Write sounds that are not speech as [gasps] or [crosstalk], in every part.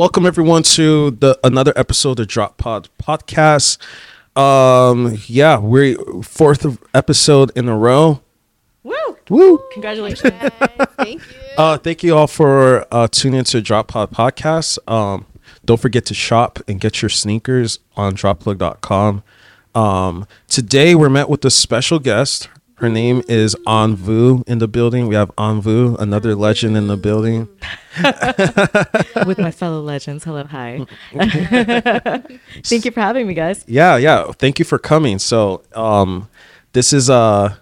welcome everyone to the another episode of Droppod Podcast. Um, yeah, we're fourth episode in a row. Woo! Woo! Congratulations. Thank you. Uh, thank you all for uh, tuning into Droppod Podcast. Um, don't forget to shop and get your sneakers on dropplugg.com. Um, today we're met with a special guest. Her name is Anh Vu in the building. We have Anh Vu, another legend in the building. [laughs] With my fellow legends. Hello, hi. [laughs] Thank you for having me, guys. Yeah, yeah. Thank you for coming. So, um, this is uh,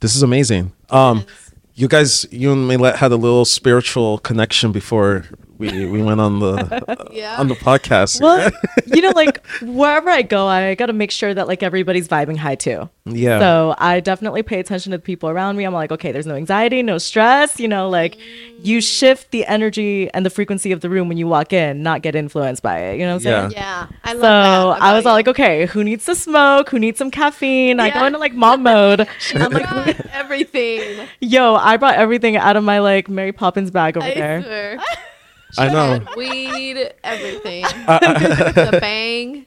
this is amazing. Um, you guys, you and Milet had a little spiritual connection before we we went on the [laughs] Yeah. on the podcast. Well, [laughs] you know, like wherever I go, I got to make sure that like everybody's vibing high too. yeah. So I definitely pay attention to the people around me. I'm like, okay, there's no anxiety, no stress. You know, like you shift the energy and the frequency of the room when you walk in, not get influenced by it. You know what I'm saying? yeah, I love So that. I was about all like, okay, who needs to smoke? Who needs some caffeine? I go into like mom mode. [laughs] I'm like, everything. yo, I brought everything out of my like Mary Poppins bag over I there. Swear. I know. Had weed, everything. [laughs] the [laughs] bang.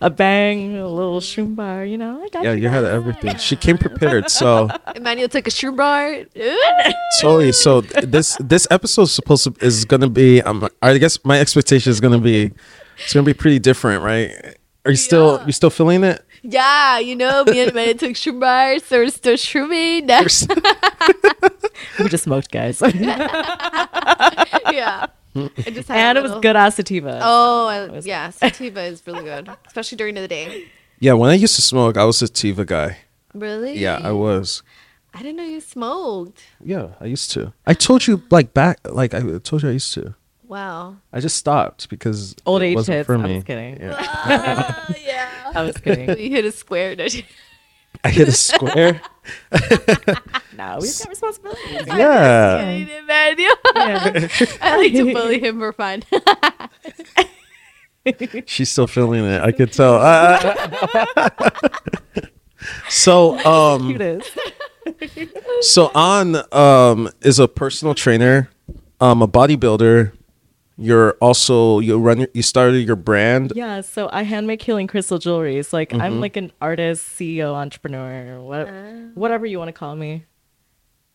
A bang, a little shroom bar, you know. I got Yeah, you you had everything. She came prepared. So [laughs] Emmanuel took a shroom bar. totally. So this this episode is supposed to is gonna be. Um, I guess my expectation is gonna be. It's gonna be pretty different, right? Are you still Yeah. you still feeling it? yeah, you know, me and Emmanuel took shroom bars, so we're still shrooming. We just smoked, guys. yeah. I just had and a it was good ass sativa. Oh, I, yeah, [laughs] sativa is really good, especially during the day. Yeah, when I used to smoke, I was a Tiva guy. Really? Yeah, I was. I didn't know you smoked. Yeah, I used to. I told you like back, like I told you I used to. Wow. I just stopped because Old it age wasn't hits. for I me. was kidding. Yeah. Ah, [laughs] yeah. I was kidding. [laughs] You hit a square, don't you? I hit a square. [laughs] no, we've got responsibilities. yeah. Kidding, [laughs] Yeah. I like to [laughs] bully him for fun. She's still feeling it. I could tell. so, um, so on um is a personal trainer, um, a bodybuilder. You're also you run you started your brand. Yeah, so I hand make healing crystal jewelry. It's like Mm-hmm. I'm like an artist, CEO, entrepreneur, what, whatever you want to call me.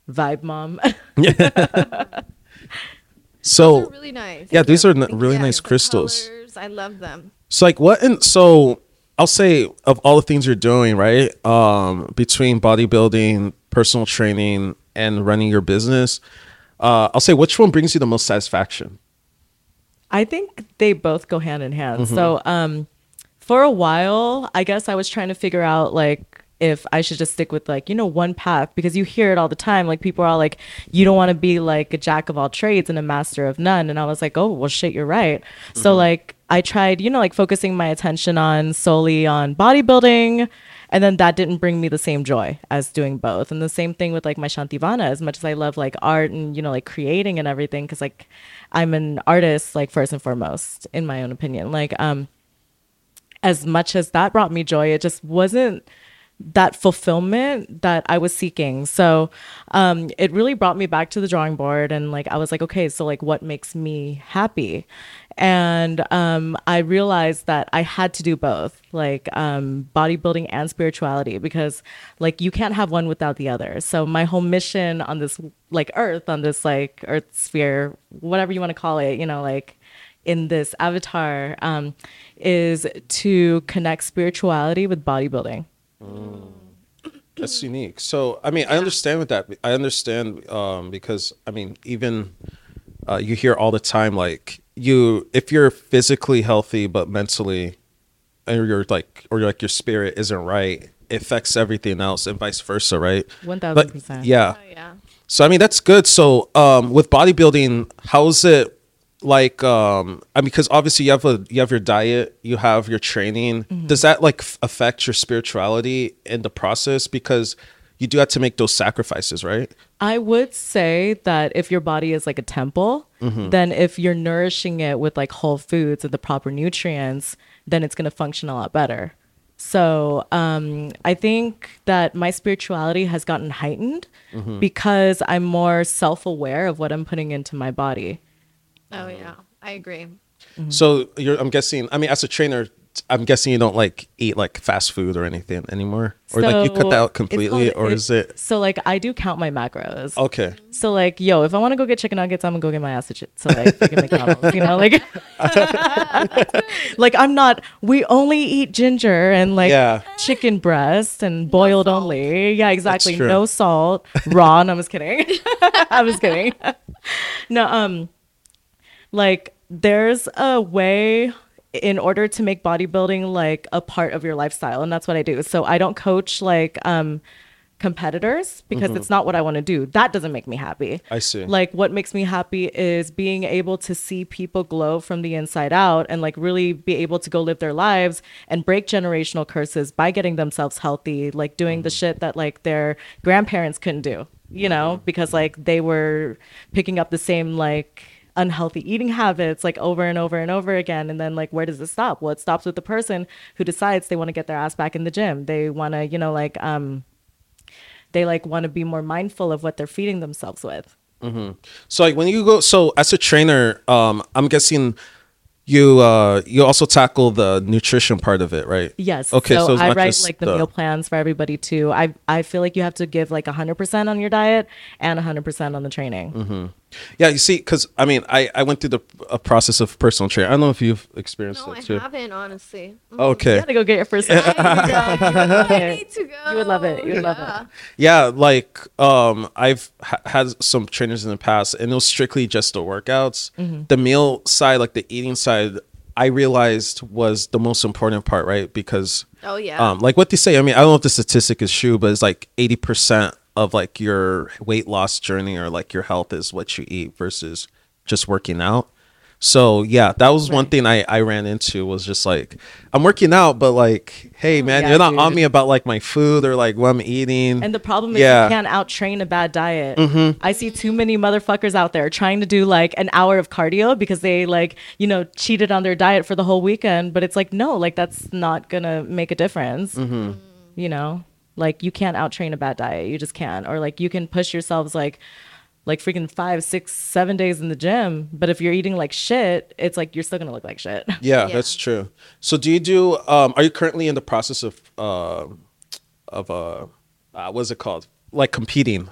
Vibe mom. [laughs] [laughs] So Those are really nice. yeah, these are n- really yeah, nice the crystals. colors, I love them. So like what and so I'll say of all the things you're doing, right? Um between bodybuilding, personal training and running your business, uh I'll say which one brings you the most satisfaction? I think they both go hand in hand. Mm-hmm. So, um, for a while, I guess I was trying to figure out like if I should just stick with like you know one path because you hear it all the time. Like people are all like, you don't want to be like a jack of all trades and a master of none. And I was like, oh well, shit, you're right. So like I tried, you know, like focusing my attention on solely on bodybuilding. And then that didn't bring me the same joy as doing both. And the same thing with like my Shantivanha, as much as I love like art and, you know, like creating and everything, because like I'm an artist, like first and foremost, in my own opinion. Like, um, as much as that brought me joy, it just wasn't that fulfillment that I was seeking. So um, it really brought me back to the drawing board. And like, I was like, okay, so like, what makes me happy? And um, I realized that I had to do both, like um, bodybuilding and spirituality, because like you can't have one without the other. So my whole mission on this like earth, on this like earth sphere, whatever you want to call it, you know, like in this avatar, um, is to connect spirituality with bodybuilding. That's unique. So, I mean, I understand with that. I understand um, because I mean, even uh, you hear all the time like you if you're physically healthy but mentally, or you're like or like your spirit isn't right, it affects everything else, and vice versa, right? Thousand percent. yeah, Oh yeah. so I mean that's good. So um with bodybuilding, how's it like um I mean because obviously you have a you have your diet, you have your training. Does that like f- affect your spirituality in the process because you do have to make those sacrifices, right? I would say that if your body is like a temple, then if you're nourishing it with like whole foods and the proper nutrients, then it's going to function a lot better. So um, I think that my spirituality has gotten heightened because I'm more self aware of what I'm putting into my body. Oh yeah. I agree. So you're, I'm guessing. I mean, as a trainer, I'm guessing you don't like eat like fast food or anything anymore, or like you cut that out completely, called- or is it So like I do count my macros. okay? So like, yo, if I want to go get chicken nuggets, I'm gonna go get my ass to, ch- to like fucking McDonald's. You know, like, [laughs] like I'm not. We only eat ginger and like Yeah. chicken breast and boiled only. Yeah, exactly. No salt, raw. And I'm just kidding. [laughs] I'm just kidding. [laughs] no, um, like there's a way in order to make bodybuilding like a part of your lifestyle and that's what i do. So i don't coach like um competitors because it's not what i want to do. That doesn't make me happy. Mm-hmm. I see. like what makes me happy is being able to see people glow from the inside out and like really be able to go live their lives and break generational curses by getting themselves healthy like doing the shit that like their grandparents couldn't do you know? Because like they were picking up the same like unhealthy eating habits like over and over and over again and then like where does it stop well it stops with the person who decides they want to get their ass back in the gym they want to you know like um they like want to be more mindful of what they're feeding themselves with So like when you go, so as a trainer, um, I'm guessing you uh you also tackle the nutrition part of it, right? Yes. Okay. So, So, I write just like the, meal plans for everybody too. I I feel like you have to give like hundred percent on your diet and hundred percent on the training. Mm-hmm. Yeah, you see, because I mean, I I went through the a process of personal training. I don't know if you've experienced No, I that too. haven't, honestly. Mm, Okay. You gotta go get your first. I need to go. You would love it. You would love it. Yeah. Yeah, like um, I've ha- had some trainers in the past, and it was strictly just the workouts. Mm-hmm. The meal side, like the eating side, I realized was the most important part, right? Because Oh, yeah. um, like what they say. I mean, I don't know if the statistic is true, but it's like eighty percent of like your weight loss journey or like your health is what you eat versus just working out. So yeah, that was one thing I I ran into was just like I'm working out, but like, hey man, yeah, you're not on me about like my food or like what I'm eating. And the problem is Yeah. Mm-hmm. you can't out train a bad diet. I see too many motherfuckers out there trying to do like an hour of cardio because they like, you know, cheated on their diet for the whole weekend. But it's like, no, like that's not gonna make a difference. Mm-hmm. You know? Like you can't out train a bad diet. You just can't. Or like you can push yourselves like like freaking five, six, seven days in the gym. But if you're eating like shit, it's like you're still gonna look like shit. Yeah, Yeah. that's true. So do you do um are you currently in the process of uh of uh, uh what's it called? Like competing.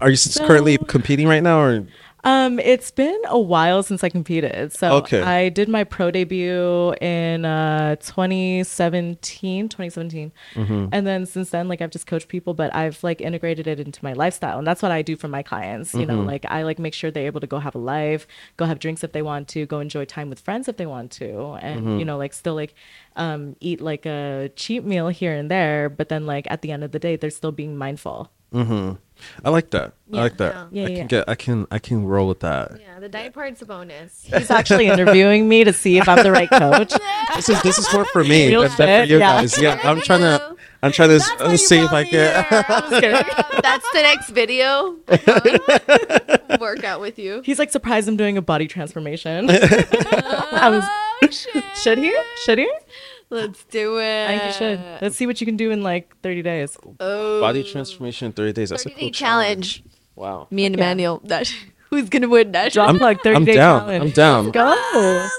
Are you s currently competing right now or Um, it's been a while since I competed. So Okay. I did my pro debut in uh 2017, 2017. Mm-hmm. And then since then, like I've just coached people, but I've like integrated it into my lifestyle. And that's what I do for my clients. You Mm-hmm. know, like I like make sure they're able to go have a life, go have drinks if they want to, go enjoy time with friends if they want to. And, Mm-hmm. you know, like still like um eat like a cheap meal here and there, but then like at the end of the day, they're still being mindful. I like that. I like that. Yeah, I yeah. can get I can I can roll with that. Yeah, the diet part's a bonus. [laughs] He's actually interviewing me to see if I'm the right coach. [laughs] This is this is more for me Real than than for you yeah. guys. Yeah, I'm trying to I'm trying to That's uh, see if I can here. [laughs] That's the next video. Uh-huh. Workout with you. He's like surprised I'm doing a body transformation. I was, Oh, shit. should he? Should he? Let's do it. I think you should. Let's see what you can do in like 30 days. Oh. body transformation in 30 days. That's a cool day challenge. Wow. Me and Yeah. Emmanuel. That [laughs] who's gonna win that? Drop I'm- plug 30 I'm day down. challenge. I'm down. Go. Let's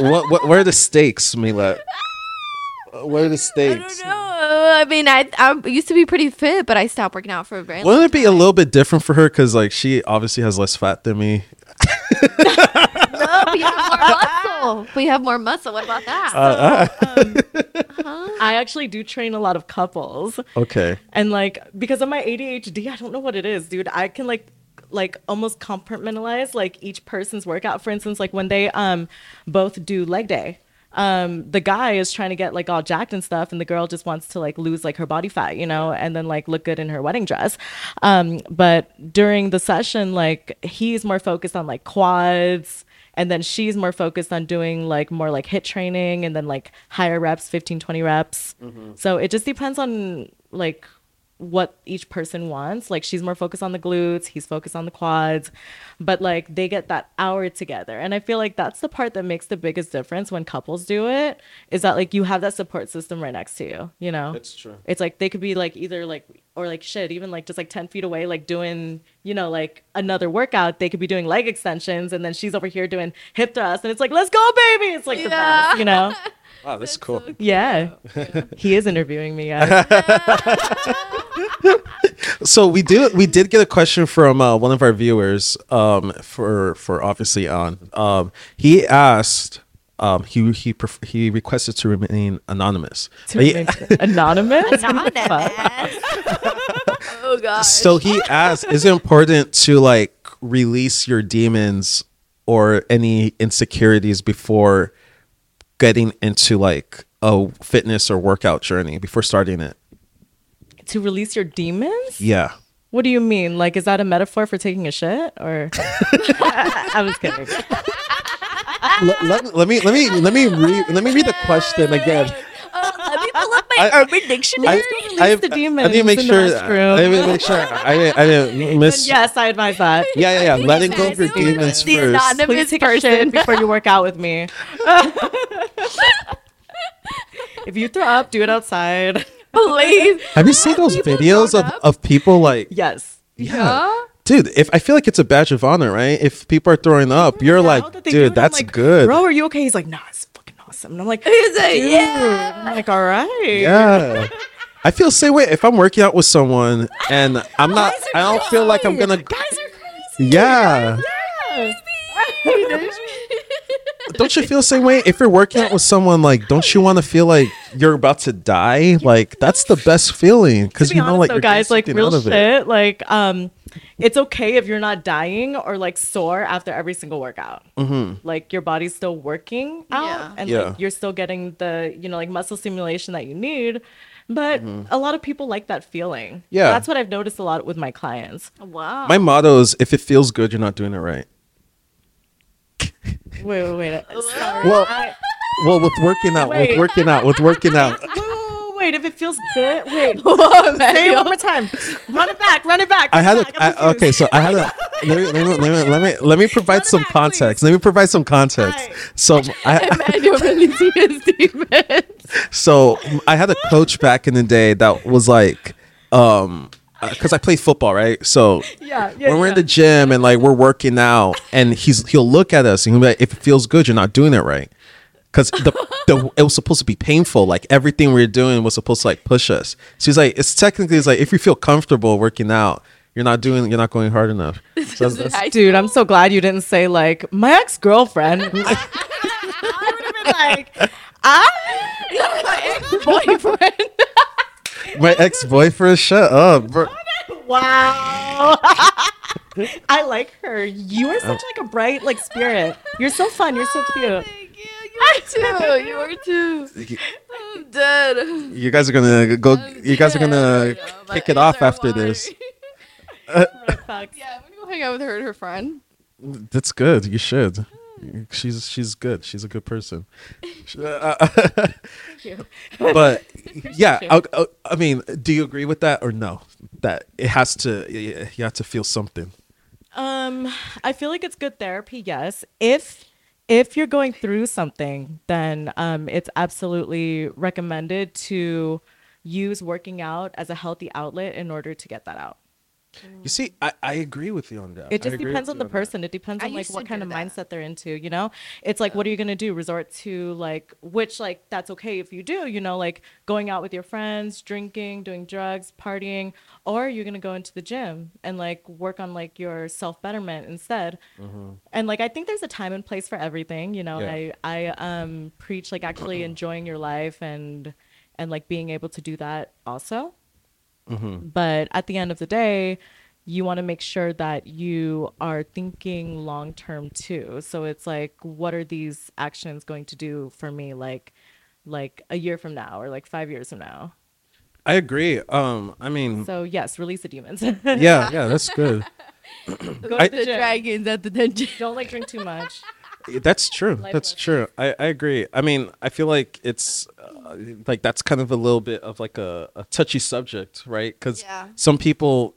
go. What what where are the stakes, Mila? Uh, Where are the stakes? I don't know. I mean, I I used to be pretty fit, but I stopped working out for a very long Wouldn't it be a time. little bit different for her? Because like she obviously has less fat than me. [laughs] No, we have more muscle. We have more muscle. What about that? Uh, [laughs] I actually do train a lot of couples. Okay. And like because of my ADHD, I don't know what it is, dude. I can like like almost compartmentalize like each person's workout. For instance, like when they um both do leg day. Um, the guy is trying to get like all jacked and stuff, and the girl just wants to like lose like her body fat, you know, and then like look good in her wedding dress. Um, but during the session, like he's more focused on like quads, and then she's more focused on doing like more like hit training and then like higher reps 15 20 reps. Mm-hmm. So it just depends on like what each person wants. Like she's more focused on the glutes, he's focused on the quads, but like they get that hour together. And I feel like that's the part that makes the biggest difference when couples do it is that like you have that support system right next to you, you know? That's true. It's like they could be like either like or like shit, even like just like 10 feet away, like doing, you know, like another workout. They could be doing leg extensions and then she's over here doing hip thrusts and it's like, let's go, baby. It's like the Yeah. best, you know? [laughs] Wow, this is cool. so Yeah. he is interviewing me, guys. [laughs] [laughs] So we do we did get a question from uh, one of our viewers um, for for obviously on. Um, he asked um, he he pref- he requested to remain anonymous. To He- remain [laughs] anonymous? Anonymous. oh gosh. so he asked, is it important to like release your demons or any insecurities before getting into like a fitness or workout journey before starting it? to release your demons? Yeah. What do you mean? Like, is that a metaphor for taking a shit? Or [laughs] [laughs] I was kidding. let, let, let me let me let me read let me read the question again. Oh, let me pull up my I- Urban Dictionary. release the demons I need to make the sure. I need to make sure. I didn't, I didn't [laughs] miss. And yes, I advise that. Yeah, yeah, yeah. Letting go of your demons The first. anonymous Please take a person. shit [laughs] before you work out with me. [laughs] if you throw up, do it outside. Please. Have you seen those People videos of, of people like? Yes. Yeah. Dude, if I feel like it's a badge of honor, right? If people are throwing up, you're like, that they do it, dude, that's like, good. Bro, are you okay? He's like, nah, it's fucking awesome. And I'm like, He's like, dude. yeah. I'm like, all right. Yeah. I feel the same way if I'm working out with someone and [laughs] I'm not. I don't feel like I'm gonna. Guys are crazy. Yeah. Don't you feel the same way if you're working out with someone? Like, don't you want to feel like you're about to die? Like, that's the best feeling because be you know, honest like, though, you're guys, like real out of it. shit, like um, it's okay if you're not dying or like sore after every single workout. Mm-hmm. Like your body's still working out, Yeah. and Yeah. like you're still getting the you know like muscle stimulation that you need. But a lot of people like that feeling. Mm-hmm. Yeah. that's what I've noticed a lot with my clients. Wow. My motto is: if it feels good, you're not doing it right. [laughs] Wait, wait, wait. Sorry. Well, I- well, with working out, Wait. with working out, with working out. [laughs] wait, if it feels good, wait. [laughs] Whoa, Say it one more time. Run it back. Run it back. I had a, back, I'm okay, so I had a let me, let me, let me, let me, let me provide it some back, context. please. Let me provide some context. Alright. So I, Emmanuel releasing his demons. so I had a coach back in the day that was like, um, Uh, because I play football, right? So [laughs] Yeah, yeah, when we're in the gym and like we're working out, and he's he'll look at us and he'll be like, if it feels good, you're not doing it right. Because the, the it was supposed to be painful. Like everything we were doing was supposed to like push us. So he's like, it's technically it's like if you feel comfortable working out, you're not doing you're not going hard enough. [laughs] So that's- that's- Dude, I'm so glad you didn't say like my ex girlfriend. [laughs] I would have been like, I my ex Boyfriend. My ex boyfriend, shut up, bro. wow. [laughs] I like her. You are such like a bright like spirit. You're so fun. You're so cute. Oh, thank you. You are too. You are too. I'm dead. You guys are gonna go. You guys are gonna Yeah, kick it off after watering. this. [laughs] Yeah, I'm gonna go hang out with her and her friend. That's good. You should. She's she's good. She's a good person. [laughs] [laughs] but yeah, I, I, I mean, do you agree with that or no? That it has to. You have to feel something. Um, I feel like it's good therapy. Yes, if if you're going through something, then um, it's absolutely recommended to use working out as a healthy outlet in order to get that out. You see, I, I agree with you on that. It just depends on you the that. person. It depends I on like what kind of that. mindset they're into, you know? It's like what are you going to do? Resort to like which like that's okay if you do, you know, like going out with your friends, drinking, doing drugs, partying, or you're going to go into the gym and like work on like your self-betterment instead. And like I think there's a time and place for everything, you know. Yeah. I I um preach like actually [clears throat] enjoying your life and and like being able to do that also but at the end of the day you want to make sure that you are thinking long term too so it's like what are these actions going to do for me like like a year from now or like 5 years from now I agree. Um, I mean, so yes release the demons yeah, yeah, that's good. [laughs] Go I- to the dragons at the dungeon. don't like drink too much [laughs] That's true. Life that's lessons. true. I, I agree. I mean, I feel like it's uh, like that's kind of a little bit of like a, a touchy subject, right? Because Yeah. some people,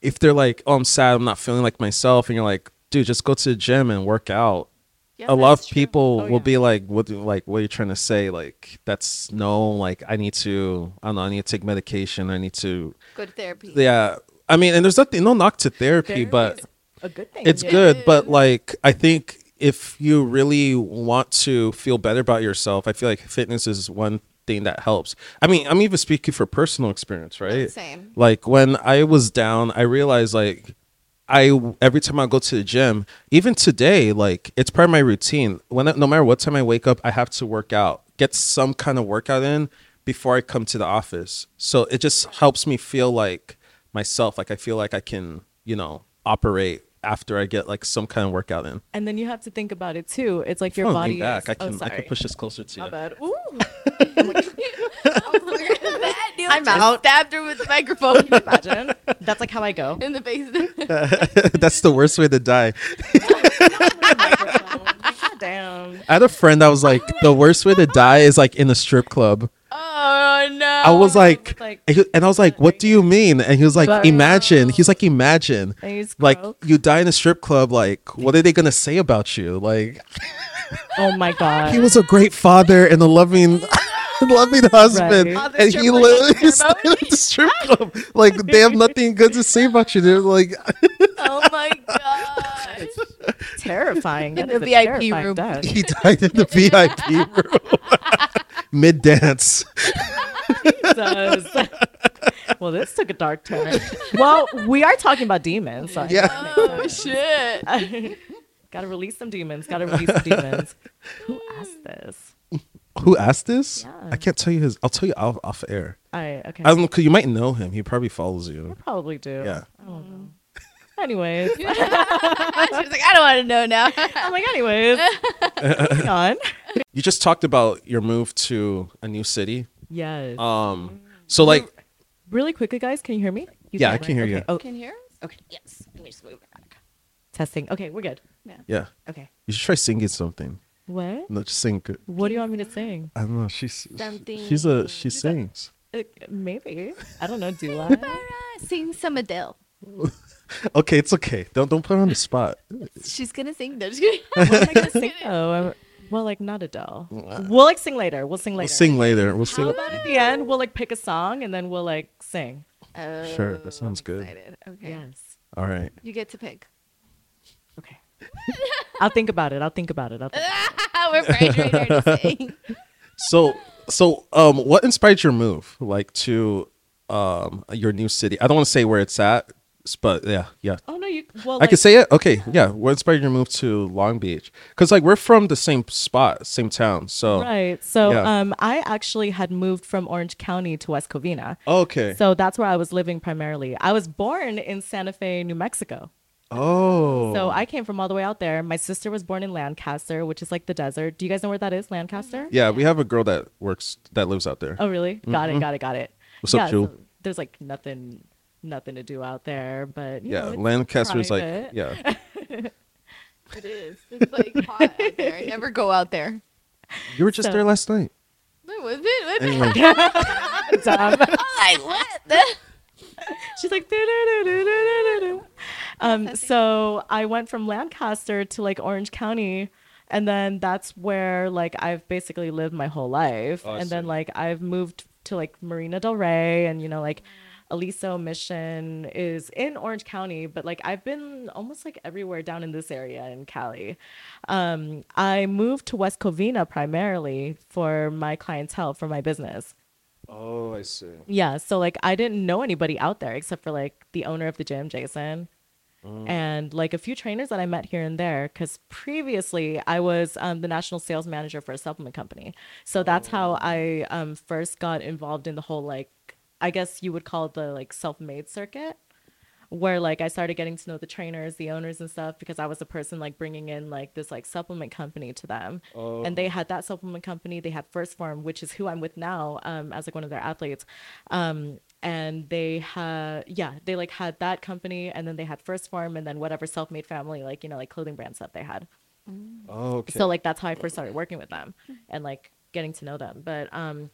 if they're like, "Oh, I'm sad. I'm not feeling like myself," and you're like, "Dude, just go to the gym and work out." Yeah, a lot of true. people Oh, will yeah. be like, "What? do- Like, what are you trying to say? Like, that's no. Like, I need to. I don't know. I need to take medication. I need to. Go to therapy. Yeah. I mean, and there's nothing. No knock to therapy, Therapy but a good thing. it's Yeah. good but like i think if you really want to feel better about yourself i feel like fitness is one thing that helps. I mean i'm even speaking for personal experience right? Same. like when i was down i realized like i every time i go to the gym even today like it's part of my routine. When I, no matter what time i wake up i have to work out get some kind of workout in before i come to the office. So it just helps me feel like myself like i feel like i can you know operate after i get like some kind of workout in And then you have to think about it too. It's like your Oh, body. lean back is- i oh, can i can push this closer to My you bad. Ooh. [laughs] I'm out. Stabbed her with the microphone Can you Imagine. That's like how I go. [laughs] in the face. [laughs] that's the worst way to die God damn. i had a friend that was like the worst way to die is like in a strip club oh no. I was like, like- and I was like, "What do you mean?" And he was like, "Imagine." Uh, he's like, "Imagine." Like you die in a strip club. Like, what are they gonna say about you? Like, [laughs] Oh my god. he was a great father and a loving, [laughs] [laughs] loving husband, Right. And he club literally doesn't care stayed about the strip club. Like, they have nothing good to say about you. They're like, oh my gosh. terrifying. In the VIP room. death. he died in the VIP room, mid dance. [laughs] does. [laughs] well, this took a dark turn. Well, we are talking about demons. So I Yeah. Oh shit. [laughs] Gotta release some demons. Gotta release some demons. Who asked this? Who asked this? Yeah. I can't tell you his. I'll tell you off, off air. I okay. I don't because you might know him. He probably follows you. I probably do. Yeah. I don't know. Anyways, [laughs] she was like, I don't want to know now. [laughs] I'm like, anyways, [laughs] on. You just talked about your move to a new city. Yes. Um, so like, really quickly, guys, can you hear me? You Yeah, I can hear okay. you. Oh, Can you hear us? okay. Yes. Let me just move back. Testing. Okay, we're good. yeah, Okay. you should try singing something. What? No, just sing. good. What do you want me to sing? I don't know. She's Something- she's a she sings. Uh, maybe. I don't know. Do I? Sing some Adele. [laughs] Okay, it's okay. Don't don't put her on the spot. She's gonna sing. No, just kidding. [laughs] what am gonna sing? [laughs] Oh, I'm- well, like not Adele. We'll like sing later. We'll sing later. We'll sing later. We'll sing. How about at the end? We'll like pick a song and then we'll like sing. Sure, that Oh, sounds I'm good. excited. Okay. Yes. All right. You get to pick. Okay. I'll think about it. I'll think about it. I'll think. We're pressuring her to sing. So so um, what inspired your move like to um your new city? I don't want to say where it's at, s- but yeah, yeah. Oh no, you. Well, I can say it. Okay, yeah. What inspired your move to Long Beach? Because like we're from the same spot, same town. So Right. So Yeah. um, I actually had moved from Orange County to West Covina. okay. So that's where I was living primarily. I was born in Santa Fe, New Mexico. oh. So I came from all the way out there. My sister was born in Lancaster, which is like the desert. Do you guys know where that is, Lancaster? yeah, we have a girl that works that lives out there. Oh, really? Got it. Got it. Got it. Mm-hmm. What's up, Jewel? so there's like nothing, nothing to do out there, but you yeah, know, it's Lancaster's like yeah. [laughs] It is. It's like hot out there. I [laughs] never go out there. You were just So- there last night. What was it? What Anyway, [laughs] Dumb. like what? She's like, um, so I went from Lancaster to like Orange County, and then that's where like I've basically lived my whole life. Oh, I and then like I've moved to like Marina Del Rey, and you know like Aliso Mission is in Orange County, but like I've been almost like everywhere down in this area in Cali. Um, I moved to West Covina primarily for my clientele for my business. oh, I see. Yeah, so like I didn't know anybody out there except for like the owner of the gym, Jason, Mm. and like a few trainers that I met here and there. Because previously I was um, the national sales manager for a supplement company, so that's how Oh. I um, first got involved in the whole like I guess you would call it the like self-made circuit where like I started getting to know the trainers, the owners and stuff because I was the person like bringing in like this like supplement company to them. And they had that supplement company, they had 1st Phorm, which is who I'm with now um as like one of their athletes. Um and they had yeah, they like had that company and then they had 1st Phorm and then whatever self-made family like, you know, like clothing brands that they had. Oh, okay. so like that's how I first started working with them and like getting to know them. But um,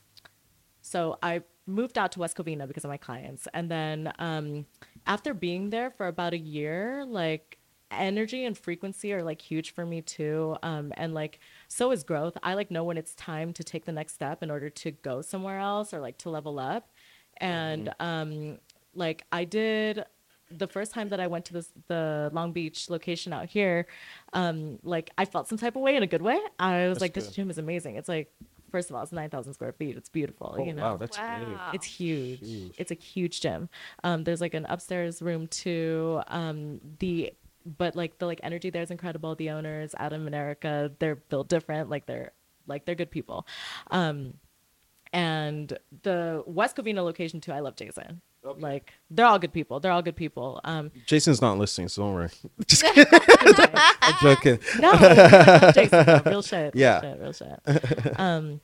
so I moved out to West Covina because of my clients, and then um, after being there for about a year, like energy and frequency are like huge for me too. Um, and like so is growth. I like know when it's time to take the next step in order to go somewhere else or like to level up. And um, like I did the first time that I went to this the Long Beach location out here, um, like I felt some type of way in a good way. I was That's like, this gym is amazing. It's like, first of all, it's nine thousand square feet. It's beautiful. oh, you know, wow, that's Wow. big. it's huge. Huge. It's a huge gym. Um, there's like an upstairs room too. Um, the but like the like energy there is incredible. The owners, Adam and Erica, they're built different. Like they're like they're good people. Um, and the West Covina location too. I love Jason. Like they're all good people. They're all good people. Um, Jason's not listening, so don't worry. [laughs] [laughs] Just kidding. [laughs] I'm joking. no, I Jason, no, real shit. Yeah. real shit, real shit. Um,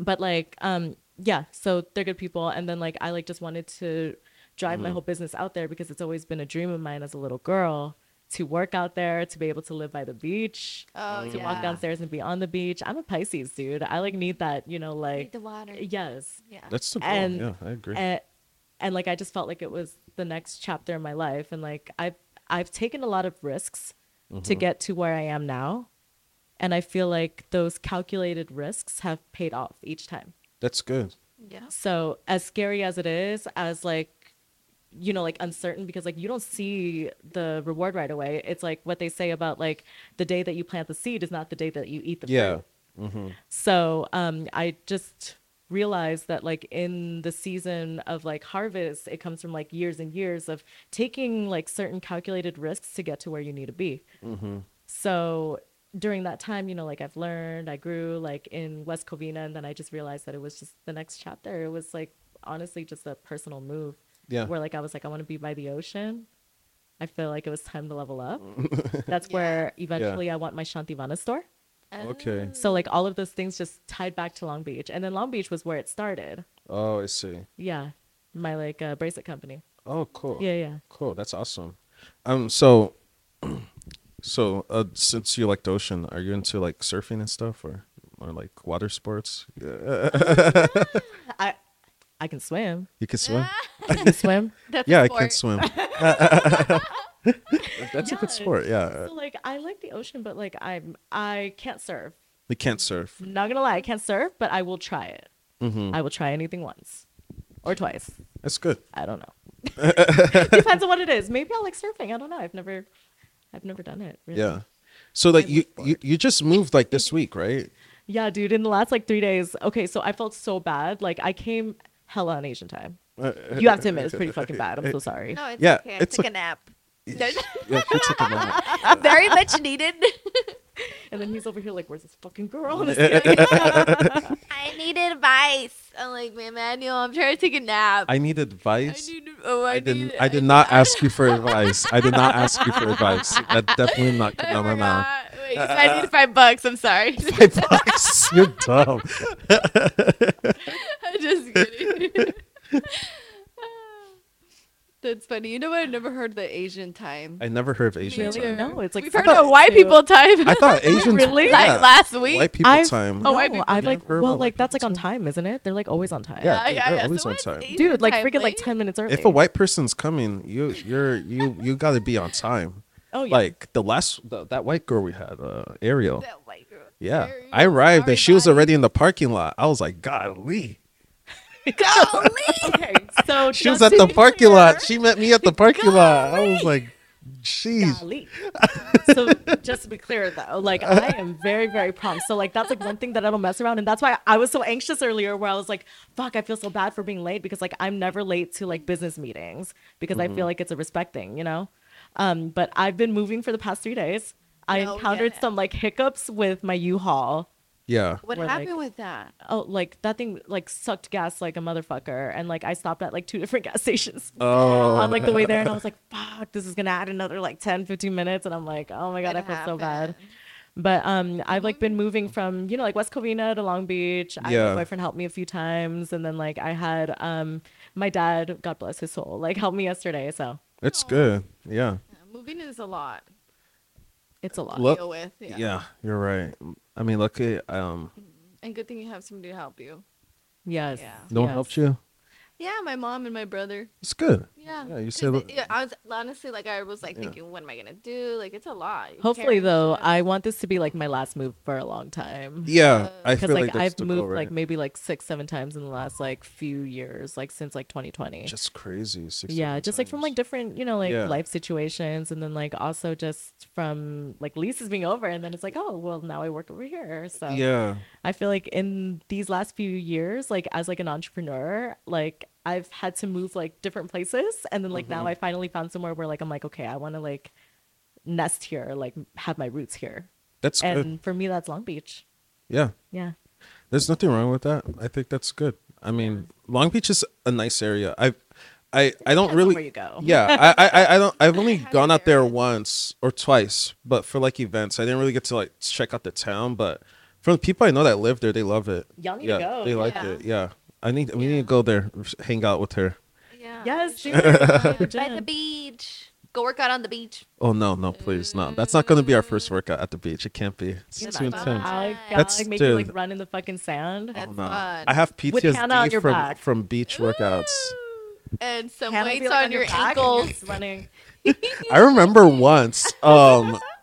but like, um, yeah. So they're good people, and then like I like just wanted to drive Mm-hmm. my whole business out there because it's always been a dream of mine as a little girl to work out there, to be able to live by the beach, Oh, to yeah. walk downstairs and be on the beach. I'm a Pisces, dude. I like need that, you know, Need like the water. yes, Yeah. That's the goal. And- yeah, I agree. and, and like I just felt like it was the next chapter in my life, and like I've I've taken a lot of risks to get to where I am now, and I feel like those calculated risks have paid off each time. that's good. yeah. So as scary as it is, as like you know like uncertain because like you don't see the reward right away it's like what they say about like the day that you plant the seed is not the day that you eat the Yeah. fruit so um i just realized that like in the season of like harvest it comes from like years and years of taking like certain calculated risks to get to where you need to be. Mm-hmm. So during that time you know like i've learned i grew like in west covina and then i just realized that it was just the next chapter. It was like honestly just a personal move Yeah. where like i was like i want to be by the ocean. I feel like it was time to level up. [laughs] That's Yeah. where eventually i want my Shantivanha store Okay. so like all of those things just tied back to long beach and then long beach was where it started Oh, I see. yeah my like uh, bracelet company Oh, cool. yeah yeah Cool. That's awesome. Um. So, [clears throat] so uh, since you like the ocean, are you into like surfing and stuff, or or like water sports? Yeah. [laughs] i i can swim You can swim. [laughs] i can swim That's yeah, I can swim. [laughs] That's a good sport. Yeah. Uh so like i like the ocean but like i'm i can't surf You can't surf. not gonna lie i can't surf but i will try it Mm-hmm. i will try anything once or twice That's good. i don't know [laughs] depends on what it is maybe i like surfing i don't know i've never i've never done it really. Yeah. So like you, you you just moved like this week, right? yeah dude in the last like three days okay so i felt so bad like i came hella on asian time uh, uh, you have to admit it's pretty fucking bad i'm so sorry No, it's Yeah, okay. I it's took a- a nap. [laughs] Yeah, you took a nap. Very much needed. [laughs] and then he's over here like where's this fucking girl [laughs] And it's like- I need advice. I'm like, man, Manuel, I'm trying to take a nap. I need I advice. need. Oh, I, I didn't. need- I did not ask you for advice. I did not ask you for advice. That definitely not. I No, no, no. forgot. Wait, so I need five bucks. I'm sorry. Five bucks. You're dumb. I'm just kidding. That's funny. You know what? I've never heard the Asian time. I never heard of Asian Really? time. no it's like We've heard seven the white to- people time. I thought Asian [laughs] Really? like yeah, last week. white people I've- time. Oh, no, white people I've like Never well about like white that's like on time. time isn't it they're like always on time Yeah, yeah, yeah, they're yeah. always So on what's time. Asian dude like time freaking like 10 minutes early If a white person's coming, you you're you you got to be on time. oh yeah Like the last the, that white girl we had, uh, Ariel. That white girl. Yeah, Ariel, I arrived and she was everybody. already in the parking lot. I was like, golly. Golly. okay so She was at the parking clear- lot. She met me at the parking lot. I was like, jeez. Golly. so just to be clear though, like I am very, very prompt. So like that's like one thing that I don't mess around. And that's why I was so anxious earlier where I was like, fuck, I feel so bad for being late because like I'm never late to like business meetings because I feel like it's a respect thing, you know? Um, but I've been moving for the past three days. I Oh, encountered yeah. some like hiccups with my U-Haul. Yeah. What We're like- happened with that? Oh, like that thing like sucked gas like a motherfucker. And like I stopped at like two different [laughs] gas stations [laughs] Oh. on like the way there and I was like, fuck, this is gonna add another like 10, 15 minutes. And I'm like, oh my god, It I feel so bad. But um I've like been moving from, you know, like West Covina to Long Beach. I, Yeah. my boyfriend helped me a few times and then like I had um my dad, God bless his soul, like helped me yesterday. So It's good. Yeah. Yeah, moving is a lot. It's a lot. Look- deal with. Yeah. Yeah. you're right. I mean, lucky um, And good thing you have somebody to help you. Yes. Yeah. no one yes. helped you. Yeah, my mom and my brother. It's good. Yeah. Yeah, you 'Cause said- it- yeah, I was honestly like I was like Yeah. thinking, what am I gonna do? Like it's a lot. You're Hopefully, carrying though, shit. I want this to be like my last move for a long time. Yeah, I uh, Because feel like, like, that's I've the moved goal, like maybe like six, seven times in the last like few years, like since like 2020. just crazy. Six, yeah, seven just like from times. like different, you know, like Yeah. life situations, and then like also just from like leases being over, and then it's like, oh, well, now I work over here. So Yeah, I feel like in these last few years, like as like an entrepreneur, like I've had to move like different places, and then like Mm-hmm. now I finally found somewhere where like I'm like, okay, I want to like nest here, like have my roots here, that's and good. for me, that's Long Beach. Yeah, Yeah. there's nothing wrong with that. I think that's good. I mean, Long Beach is a nice area. I, I, I don't really. where you go. Yeah, I, I, I don't. I've only [laughs] gone out there once or twice, but for like events, I didn't really get to like check out the town. But from the people I know that live there, they love it. Y'all need yeah, to go. they like Yeah. it. Yeah, I need. We need to go there, hang out with her. Yeah. Yes, we do By the beach. Go work out on the beach. Oh no, no, please, no. That's not going to be our first workout at the beach. It can't be. It's You're too not intense. fun. I'll, That's- like make you like dude. run in the fucking sand. That's Oh, no. fun. I have With on PTSD your from back. from beach workouts. And some Hannah weights like, on your back ankles. running. [laughs] I remember once. Um, [laughs]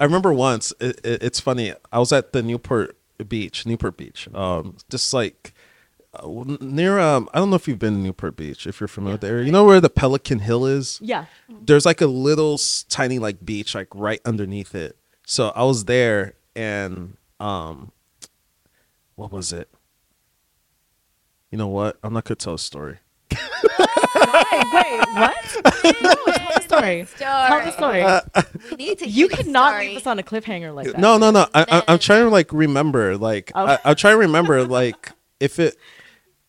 I remember once. It, it, it's funny. I was at the Newport Beach, Newport Beach. Um, just like uh, near. Um, I don't know if you've been to Newport Beach. If you're familiar with the area, you know where the Pelican Hill is. Yeah. There's like a little tiny like beach like right underneath it. So I was there and um, what was it? You know what? I'm not gonna tell a story. [laughs] Wait, wait, what? [laughs] no, tell the story. Tell the story. We need to you cannot leave us on a cliffhanger like that. No, no, no. I, I, I'm trying to like remember. Like Oh. I, I'm trying to remember. Like if it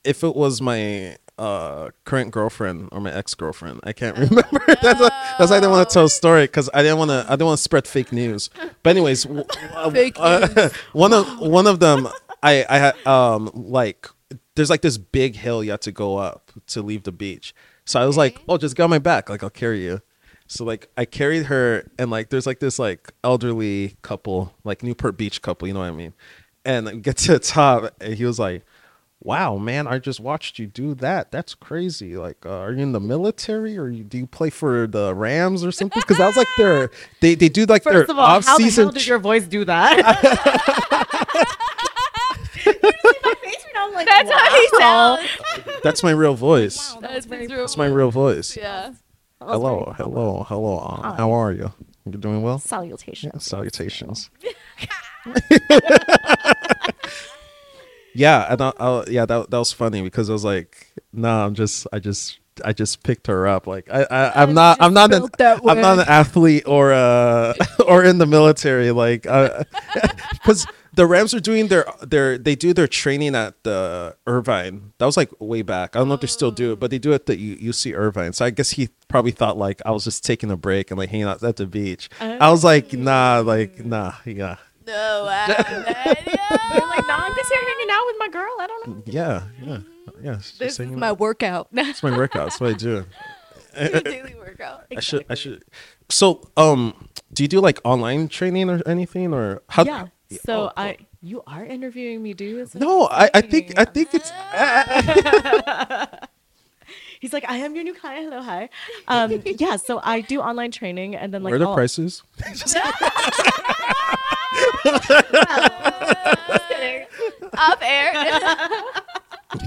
if it was my uh current girlfriend or my ex girlfriend, I can't remember. [laughs] that's why, that's why I didn't want to tell a story because I didn't want to. I didn't want to spread fake news. But anyways, w- uh, [laughs] Fake uh, one of one of them, I I had um like there's like this big hill you have to go up to leave the beach. So I was like, oh, just get on my back, like I'll carry you. So like I carried her and like there's like this like elderly couple, like Newport Beach couple, you know what I mean? And I get to the top and he was like, Wow, man, I just watched you do that. That's crazy. Like, uh, are you in the military or you, do you play for the Rams or something? Because that was like their they they do like First their of all, off how the season. hell did your voice do that? [laughs] [laughs] You see my face right now? I'm like, That's how he sounds. [laughs] That's my real voice. Wow, that That's very real That's my real voice. Yeah. Hello, hello, hello. Uh, how are you? You're doing well? Salutations. Salutations. [laughs] [laughs] yeah, and I, I, yeah, that that was funny because I was like, nah, I'm just, I just, I just picked her up. Like, I, I I'm not, I'm not, an, I'm not an athlete or uh or in the military. Like, because the Rams are doing their their they do their training at the Irvine. That was like way back. I don't know if they still do it, but they do it at the U- UC Irvine. So I guess he probably thought like I was just taking a break and like hanging out at the beach. I was like, nah, like nah, yeah. No, I, You're like, no, I'm just here hanging out with my girl. I don't know. Yeah, yeah, yeah. it's just this is my out. workout. It's my workout. That's what I do. [laughs] daily workout. I should. I should. So, um, do you do like online training or anything, or how? Yeah. Oh, So cool. I, you are interviewing me, dude. No, I, I think I think it's. [laughs] He's like, I am your new client. Hello, hi. Um, [laughs] yeah. So I do online training, and then like where are the all- prices? [laughs] Off air.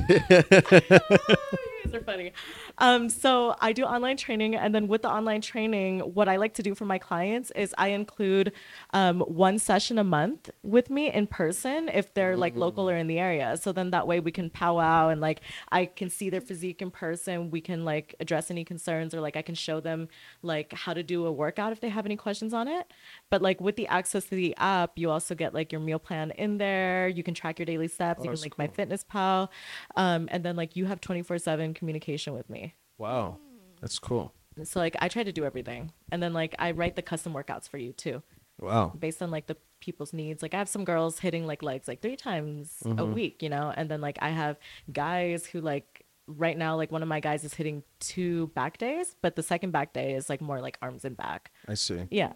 You guys are funny. Um, so I do online training, and then with the online training, what I like to do for my clients is I include um, one session a month with me in person if they're like local or in the area. So then that way we can powwow and like I can see their physique in person. We can like address any concerns or like I can show them like how to do a workout if they have any questions on it. But like with the access to the app, you also get like your meal plan in there. You can track your daily steps. you can like MyFitnessPal, um, and then like you have twenty four seven communication with me. Wow, that's cool. So like I try to do everything, and then like I write the custom workouts for you too, Wow. based on like the people's needs. Like I have some girls hitting like legs like three times a week, you know, and then like I have guys who like right now like one of my guys is hitting two back days, but the second back day is like more like arms and back. I see. Yeah.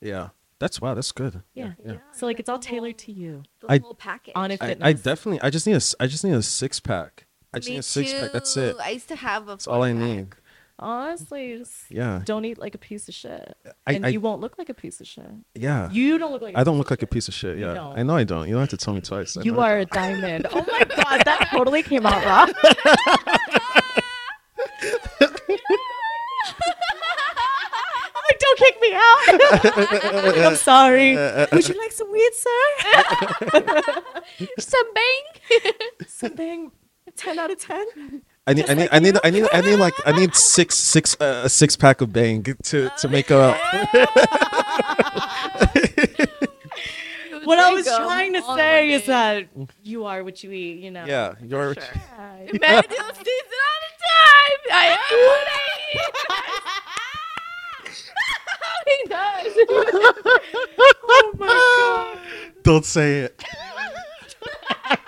Yeah. That's wow. That's good. Yeah. yeah. So like it's all tailored to you. The I- whole package. On it I, fitness. I definitely. I just need a. I just need a six pack. I just Me need a six pack. That's it. I used to have a. That's all I four-pack. need. Honestly, just Yeah. don't eat like a piece of shit, I- and I- you won't look like a piece of shit. Yeah. You don't look like. I don't look like a piece of shit. Yeah. I know I don't. You don't have to tell me twice. I You are a diamond. [laughs] Oh my god, that totally came out wrong. [laughs] I'm like, don't kick me out. [laughs] [laughs] I'm sorry. Would you like some weed, sir? [laughs] Some bang. some bang. Ten out of ten. I need, I need, I need, I need, I need like, I need six, six, uh, a six pack of bang to to make a. What I was trying to say is that you are what you eat. You know. Yeah, you're. Sure. Imagine sees it all the time. I am what I eat. He does. [laughs] Oh my god. Don't say it. [laughs]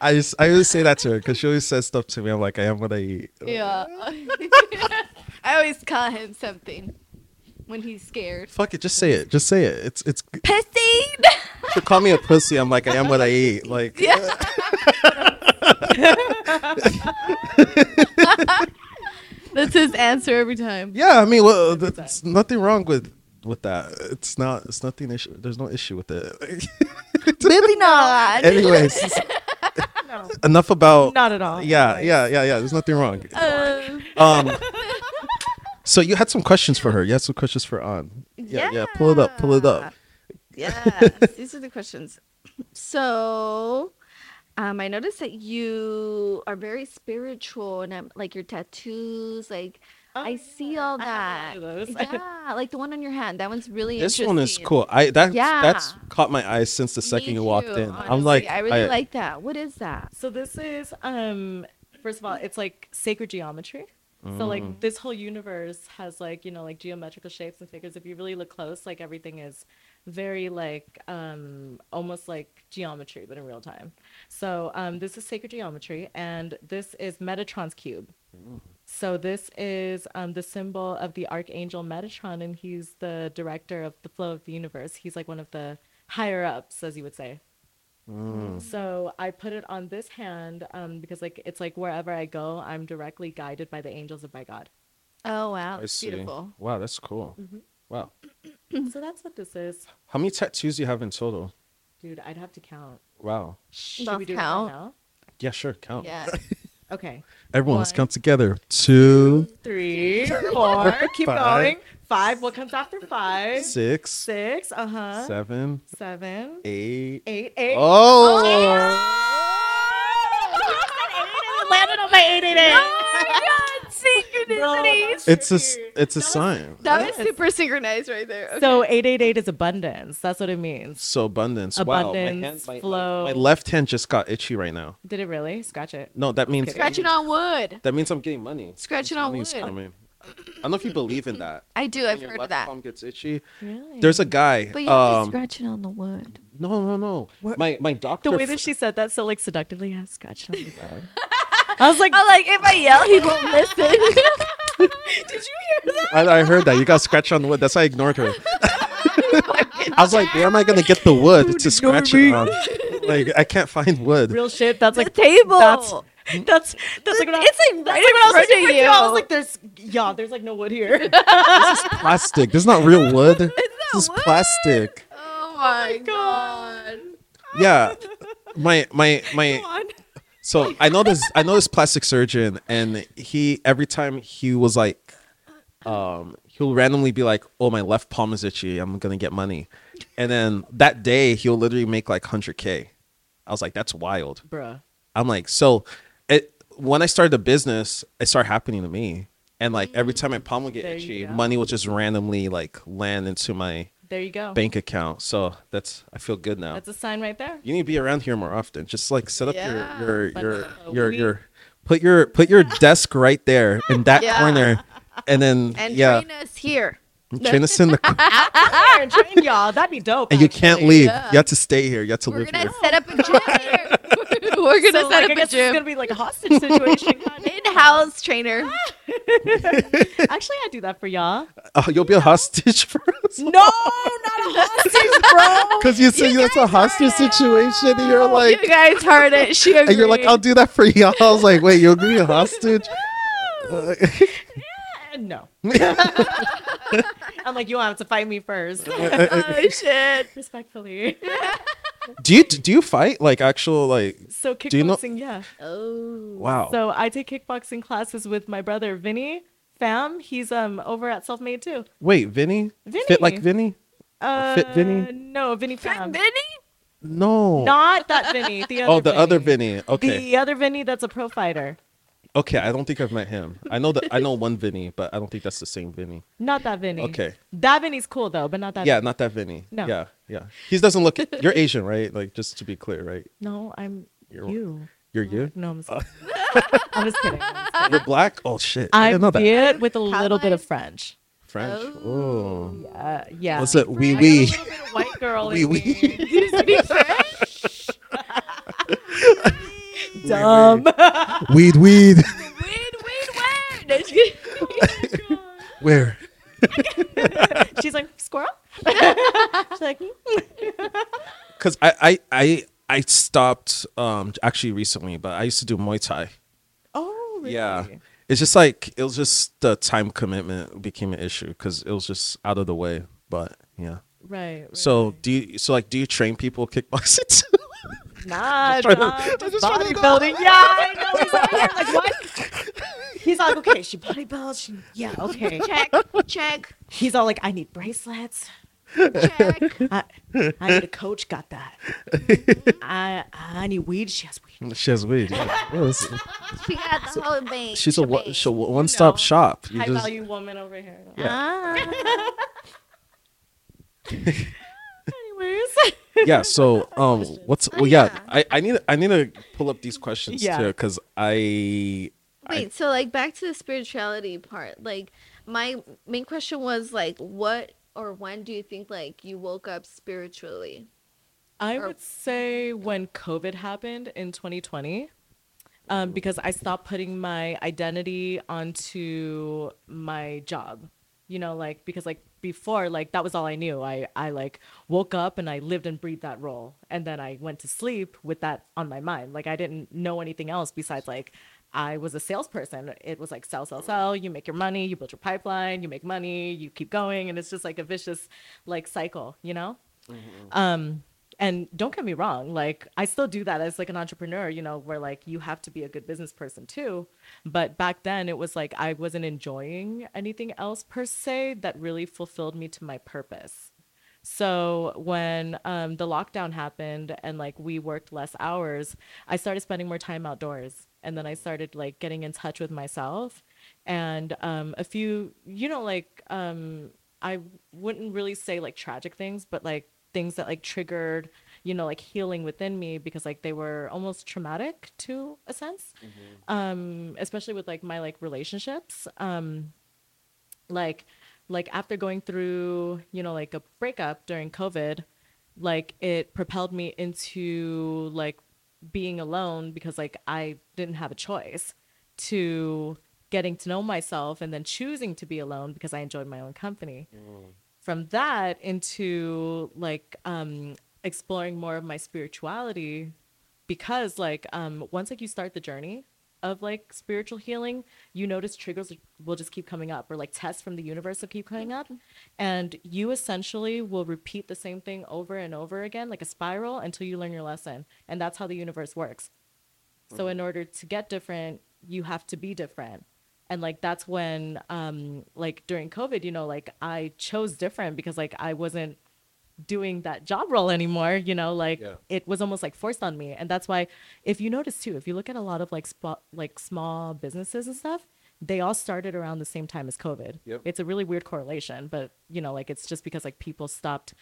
I just, I always say that to her because she always says stuff to me. I'm like, I am what I eat. Yeah. [laughs] I always call him something when he's scared. Fuck it, just say it. Just say it. It's, it's. pussy. She call me a pussy. I'm like, I am what I eat. Like, Yeah. That's his answer every time. yeah. I mean, well, there's nothing wrong with with that. It's not. It's nothing. Issue. There's no issue with it. [laughs] Really not. Anyways, [laughs] No. enough about. Not at all. Yeah, yeah, yeah, yeah. There's nothing wrong. Uh, Um. So you had some questions for her. You had some questions for Anh. Yeah, yeah. Pull it up. Pull it up. Yeah. these are the questions. So, um, I noticed that you are very spiritual, and I'm, like your tattoos, like I see all Oh, I that. have those. [laughs] Yeah, like the one on your hand. That one's really interesting. This one is interesting. cool. I that Yeah. that's caught my eyes since the second Me you walked too, in. I'm honestly. like, I really like that. What is that? So this is um first of all, it's like sacred geometry. So Mm. like this whole universe has like, you know, like geometrical shapes and figures. If you really look close, like everything is very like um almost like geometry, but in real time. So um this is sacred geometry and this is Metatron's cube. So this is um, the symbol of the archangel Metatron, and he's the director of the flow of the universe. He's like one of the higher ups, as you would say. So I put it on this hand um, because like it's like wherever I go, I'm directly guided by the angels of my God. Oh wow, I that's beautiful. Wow, that's cool. Mm-hmm. Wow. So that's what this is, How many tattoos do you have in total? dude. I'd have to count. Wow. Should Lost we do count. that now? Yeah, sure. Count. Yeah. [laughs] Okay, Everyone, let's One. count together. Two, three, [laughs] four. Keep Five. going. Five. What comes after [laughs] five? six, Six. Uh huh. seven, Seven. eight. Eight. Eight. Oh. landed on my eight eight eight. Synchronicities. It's a s- it's a sign. That was super synchronized right there. Okay. So eight eight eight is abundance. That's what it means. So abundance. wow. My, Abundance, hand, my, flow. my left hand just got itchy right now. Did it really? Scratch it. No, that means Scratching on wood. that means I'm getting money. Scratching on wood. coming. I don't know if you believe in that. I do. I've your heard of left that. palm gets itchy. Really? There's a guy. But you have to um, scratch it on the wood. no, no, no. What- My my doctor. the way that she said that so like seductively, yeah, scratch it on the [laughs] bed. I was like, I'm like, if I yell, he won't [laughs] listen. did you hear that? I, I heard that you got scratched on the wood. That's why I ignored her. [laughs] I was like, where am I gonna get the wood to scratch it on? Like, I can't find wood. Real shit. That's the like table. That's that's that's like when I, It's like that's right like when I in was front like, of you. I was like, there's yeah, there's like no wood here. [laughs] This is plastic. This is not real wood. This is wood. plastic. oh my oh God. god. Yeah. My my my. So I know this. I know this plastic surgeon, and he every time he was like, um, he'll randomly be like, "Oh, my left palm is itchy. I'm gonna get money," and then that day he'll literally make like hundred k. I was like, "That's wild." Bruh. I'm like, so it when I started the business, it started happening to me. And like every time my palm would get There itchy, money would just randomly like land into my There you go. bank account. So that's I feel good now. That's a sign right there. you need to be around here more often. Just like set up Yeah. your your But, your uh, your we- your put your put your [laughs] desk right there in that Yeah. corner. And then And yeah, train us here. train us in the [laughs] corner. There, train y'all. That'd be dope. and you can't actually. leave. Yeah. You have to stay here. You have to We're live gonna here. set up a gym [laughs] here. [laughs] We're gonna So, set like, I up a guess it's gym. gonna be like a hostage situation. In-house trainer. Actually, I do that for y'all. Oh, you'll be a hostage for us. No, not a hostage, bro. Because you say that's a hostage situation, and you're like, you guys heard it. She agreed. and you're like, I'll do that for y'all. I was like, wait, you'll give me a hostage? Uh, no. [laughs] I'm like, you have to fight me first. [laughs] oh shit. Respectfully. do you do you fight like actual like? So Do you know- kickboxing, yeah. Oh. Wow. So I take kickboxing classes with my brother Vinny. Fam, he's um over at Self Made too. Wait, Vinny? Fit like Vinny? Uh, Fit Vinny? No, Vinny Fam. Benny? No. Not that Vinny. The other oh, the other Vinny. Okay. The other Vinny that's a pro fighter. Okay, I don't think I've met him. I know that I know one Vinny, but I don't think that's the same Vinny. Not that Vinny. Okay. That Vinny's cool though, but not that. Yeah, Vinny. not that Vinny. No. Yeah, yeah. He doesn't look. You're Asian, right? Like just to be clear, right? No, I'm You're- you. You're you. No, I'm just, I'm just kidding. I'm just [laughs] kidding. You're black. Oh shit! I I'm didn't know that. weird with a little bit of French. French. Oh. Uh, yeah. What's it? Wee I got a wee. little bit of white girl [laughs] Wee wee. me. You speak French? Dumb. Weed, weed. Weed, weed, weed. No. Where? [laughs] She's like squirrel. [laughs] She's like, hmm. Because I, I, I, I stopped um actually recently, but I used to do Muay Thai. oh, really? Yeah. It's just like it was just the time commitment became an issue because it was just out of the way. But yeah. Right. right. So do you? So like, do you train people kickboxing? [laughs] too? Nah, trying to- nah, I'm just just trying to go. bodybuilding. Yeah, I know. He's like, yeah, like what? [laughs] He's like, okay, she bodybuilds. She, yeah, okay. Check, check, He's all like, I need bracelets. check. I, I need a coach. Got that. I I need weed. She has weed. she has weed. Yeah. Yeah, it's- She got the whole thing. she's a shebang. one, she's a one stop know. shop. You High just value woman over here. Yeah. Ah. [laughs] [laughs] Anyways. yeah. [laughs] So um, what's Oh, well yeah. yeah. I I need I need to pull up these questions Yeah. too because I Wait, so like back to the spirituality part. Like my main question was like what or when do you think like you woke up spiritually? I Or- would say when COVID happened in 2020, um, because I stopped putting my identity onto my job. You know, like because like before, like that was all I knew. I I like woke up and I lived and breathed that role, and then I went to sleep with that on my mind. Like I didn't know anything else besides like I was a salesperson. It was like sell, sell, sell. You make your money, you build your pipeline, you make money, you keep going, and it's just like a vicious like cycle. You know. Um, and don't get me wrong, like I still do that as like an entrepreneur, you know, where like you have to be a good business person too. But back then it was like I wasn't enjoying anything else per se that really fulfilled me to my purpose. So when um, the lockdown happened and like we worked less hours, I started spending more time outdoors, and then I started like getting in touch with myself, and um, a few, you know, like um, I wouldn't really say like tragic things, but like things that like triggered, you know, like healing within me because like they were almost traumatic to a sense, um, especially with like my like relationships. Um, like like after going through you know like a breakup during covid like it propelled me into like being alone because like i didn't have a choice to getting to know myself and then choosing to be alone because i enjoyed my own company from that into like um exploring more of my spirituality because like um once like you start the journey of like spiritual healing you notice triggers will just keep coming up or like tests from the universe will keep coming up. And you essentially will repeat the same thing over and over again like a spiral until you learn your lesson. And that's how the universe works. So in order to get different you have to be different and like that's when um like during covid you know like i chose different because like i wasn't doing that job role anymore you know like Yeah. it was almost like forced on me and that's why if you notice too if you look at a lot of like spot like small businesses and stuff they all started around the same time as covid Yep. it's a really weird correlation but you know like it's just because like people stopped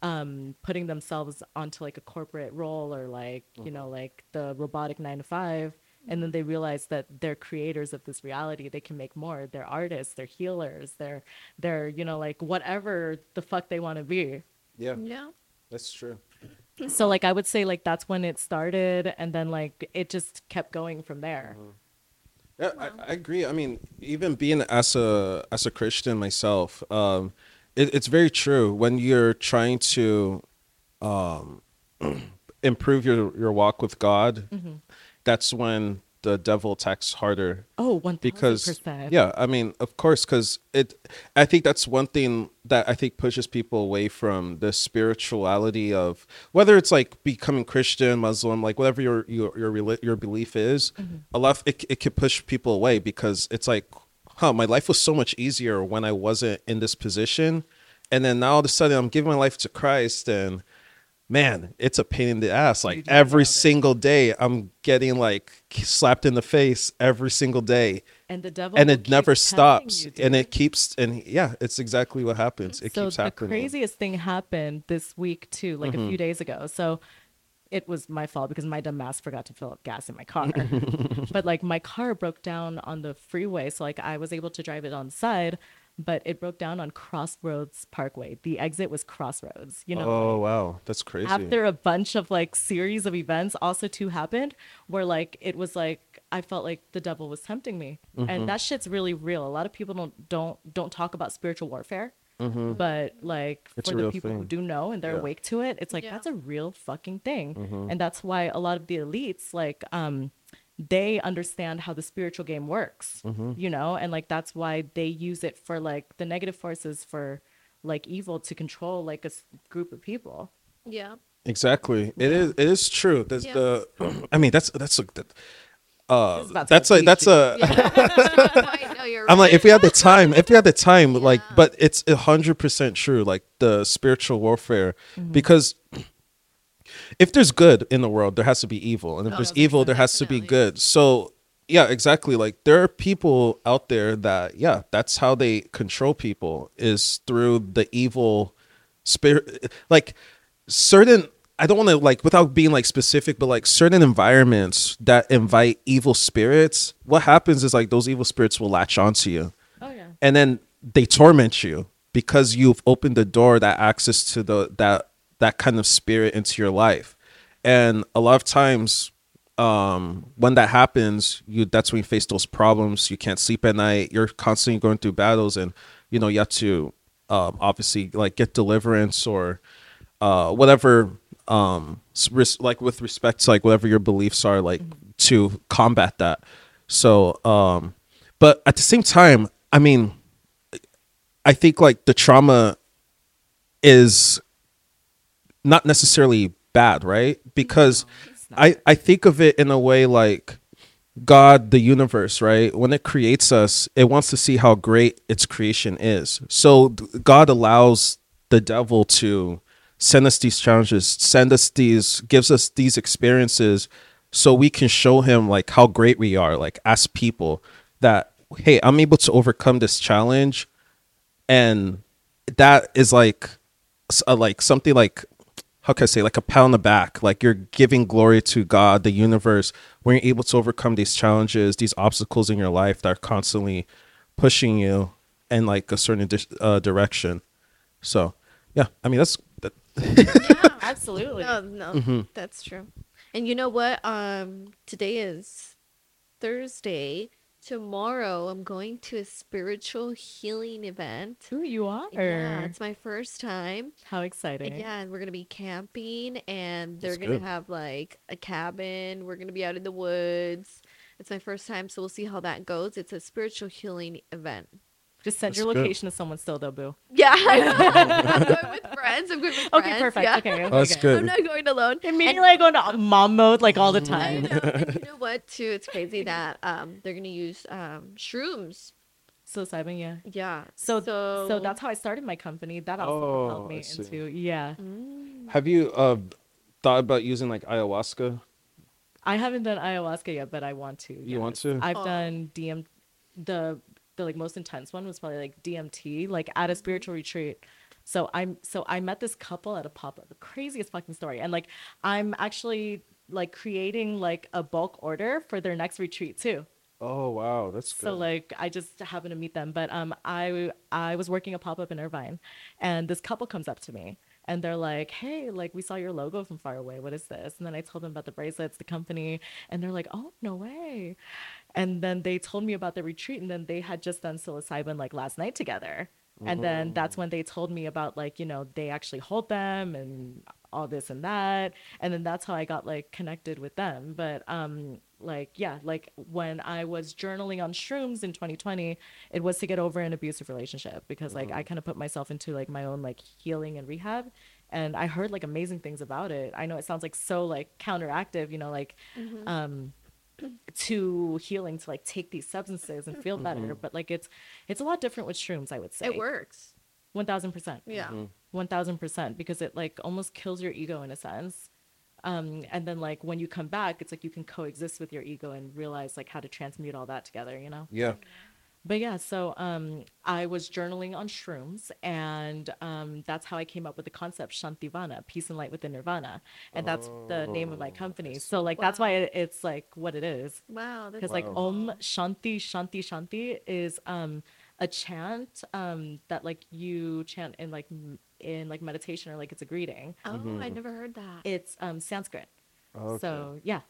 um putting themselves onto like a corporate role or like you know like the robotic 9 to 5 and then they realize that they're creators of this reality they can make more they're artists they're healers they're they're you know like whatever the fuck they want to be yeah, Yeah. that's true. so like I would say like that's when it started, and then like it just kept going from there. Yeah, I, I agree. I mean, even being as a as a Christian myself, um, it, it's very true. When you're trying to um, [clears throat] improve your your walk with God, that's when the devil attacks harder. Oh, one because percent. yeah i mean of course because it i think that's one thing that i think pushes people away from the spirituality of whether it's like becoming christian muslim like whatever your your your, your belief is mm-hmm. a lot of, it, it can push people away because it's like huh my life was so much easier when i wasn't in this position. And then now all of a sudden i'm giving my life to christ and man, it's a pain in the ass. Like every single day, I'm getting like slapped in the face every single day, And the devil and it never stops. you, and it keeps, and yeah, it's exactly what happens. It so keeps happening. the craziest thing happened this week too, like Mm-hmm. a few days ago. So it was my fault because my dumbass forgot to fill up gas in my car. [laughs] but like my car broke down on the freeway, so like I was able to drive it on the side, but it broke down on Crossroads Parkway. The exit was Crossroads. You know, Oh wow, that's crazy. after a bunch of like series of events also too happened where like it was like i felt like the devil was tempting me Mm-hmm. and that shit's really real a lot of people don't don't don't talk about spiritual warfare but like Mm-hmm. It's for the real people who do know and they're Yeah. awake to it it's like Yeah. that's a real fucking thing Mm-hmm. and that's why a lot of the elites like um they understand how the spiritual game works Mm-hmm. you know and like that's why they use it for like the negative forces for like evil to control like a s- group of people Yeah. exactly. It is. It is true. There's Yeah. the. [clears throat] I mean, that's that's a. That, uh, This is that's a that's deep, a. [laughs] I'm like, if we had the [laughs] time, if we had the time, like, but it's a hundred percent true, like the spiritual warfare, Mm-hmm. because if there's good in the world, there has to be evil, and if Oh, there's evil, there has to be good. So, yeah, exactly. Like there are people out there that, yeah, that's how they control people is through the evil spirit, like certain. I don't want to like without being like specific, but like certain environments that invite evil spirits. What happens is like those evil spirits will latch onto you oh yeah and then they torment you because you've opened the door that access to the that that kind of spirit into your life. And a lot of times um when that happens you that's when you face those problems. You can't sleep at night. You're constantly going through battles and you know you have to um obviously like get deliverance or uh whatever um res- like with respect to like whatever your beliefs are like to combat that. So um but at the same time i mean i think like the trauma is not necessarily bad right because i i think of it in a way like God, the universe, right? When it creates us, it wants to see how great its creation is. So God allows the devil to send us these challenges, send us these, gives us these experiences so we can show him like how great we are, like as people that, hey, I'm able to overcome this challenge. And that is like, uh, like something like how can I say, like a pat on the back, like you're giving glory to God, the universe, when you're able to overcome these challenges, these obstacles in your life that are constantly pushing you in like a certain di- uh, direction. So, yeah, I mean that's that, yeah, [laughs] absolutely No, no, Mm-hmm. that's true. And you know what? Um, today is Thursday. Tomorrow, I'm going to a spiritual healing event. who you are Yeah, it's my first time. how exciting Yeah, and we're gonna be camping, and they're That's gonna have like a cabin. We're gonna be out in the woods. It's my first time, so we'll see how that goes. It's a spiritual healing event. Just send That's your good. location to someone still though boo Yeah, [laughs] [laughs] I'm going with friends. I'm going with friends. okay perfect yeah. okay, okay that's okay. good. I'm not going alone. immediately I go into mom mode like all the I time know. you know what? Too, it's crazy that um they're gonna use um shrooms. psilocybin yeah Yeah. so so, that's how I started my company that also Oh, helped me into yeah Mm. Have you uh, thought about using like ayahuasca? I haven't done ayahuasca yet but I want to You want to? I've Oh. done DM the the like most intense one was probably like DMT like at a spiritual retreat so I'm so I met this couple at a pop up the craziest fucking story and like I'm actually like creating like a bulk order for their next retreat too Oh wow, that's good. So like I just happened to meet them, but um I I was working a pop up in Irvine, and this couple comes up to me, and they're like, "Hey, like we saw your logo from far away. What is this?" And then I told them about the bracelets, the company, and they're like, "Oh, no way." And then they told me about the retreat, and then they had just done psilocybin like last night together. And then that's when they told me about like, you know, they actually hold them and all this and that. And then that's how I got like connected with them. But um like yeah, like when I was journaling on shrooms in 2020, it was to get over an abusive relationship because like I kind of put myself into like my own like healing and rehab and I heard like amazing things about it. I know it sounds like so like counteractive, you know, like um to healing to like take these substances and feel better. But like it's it's a lot different with shrooms i would say. It works. 1000% Yeah. 1000% because it like almost kills your ego in a sense. Um and then like when you come back it's like you can coexist with your ego and realize like how to transmute all that together you know? Yeah. But yeah so um i was journaling on shrooms and um that's how i came up with the concept Shantivanha peace and light within nirvana and that's the name of my company so like that's why it, it's like what it is Wow. That's because like Wow. om shanti shanti shanti is um a chant um that like you chant in like m- in like meditation or like it's a greeting Oh, I never heard that. it's um sanskrit Okay. so yeah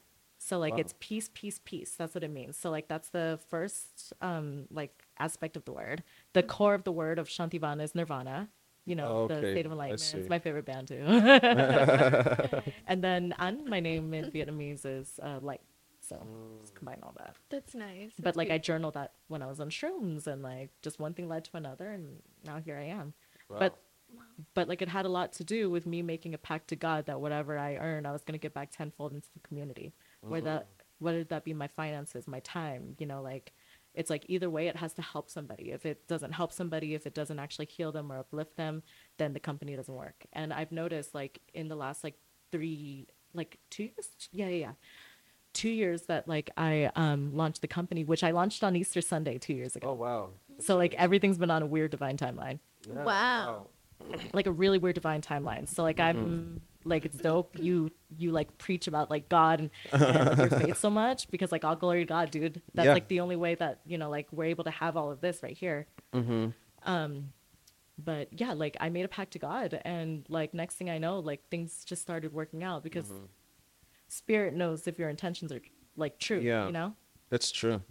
so like Wow. it's peace peace peace. That's what it means. So like that's the first um like aspect of the word. The core of the word of Shantivanha is nirvana. You know the Okay, state of enlightenment. it's my favorite band too. [laughs] And then an my name in vietnamese is uh, light. So just combine all that. That's nice. but That's like I journaled that when I was on shrooms and like just one thing led to another and now here I am. Wow. But but like it had a lot to do with me making a pact to God that whatever I earned, I was gonna get back tenfold into the community. Where that whether that be my finances, my time, you know, like it's like either way it has to help somebody. If it doesn't help somebody, if it doesn't actually heal them or uplift them, then the company doesn't work. And I've noticed like in the last like three like two years yeah, yeah, yeah two years that like I um launched the company, which I launched on Easter Sunday two years ago. Oh wow. so like everything's been on a weird divine timeline, Yeah, Wow. like a really weird divine timeline. So like I'm like it's dope. You you like preach about like God and, [laughs] and like, your faith so much because like all glory to God, dude. That's Yeah. like the only way that you know like we're able to have all of this right here. Mm-hmm. Um, but yeah, like I made a pact to God, and like next thing I know, like things just started working out because Spirit knows if your intentions are like true. Yeah. you know. That's true.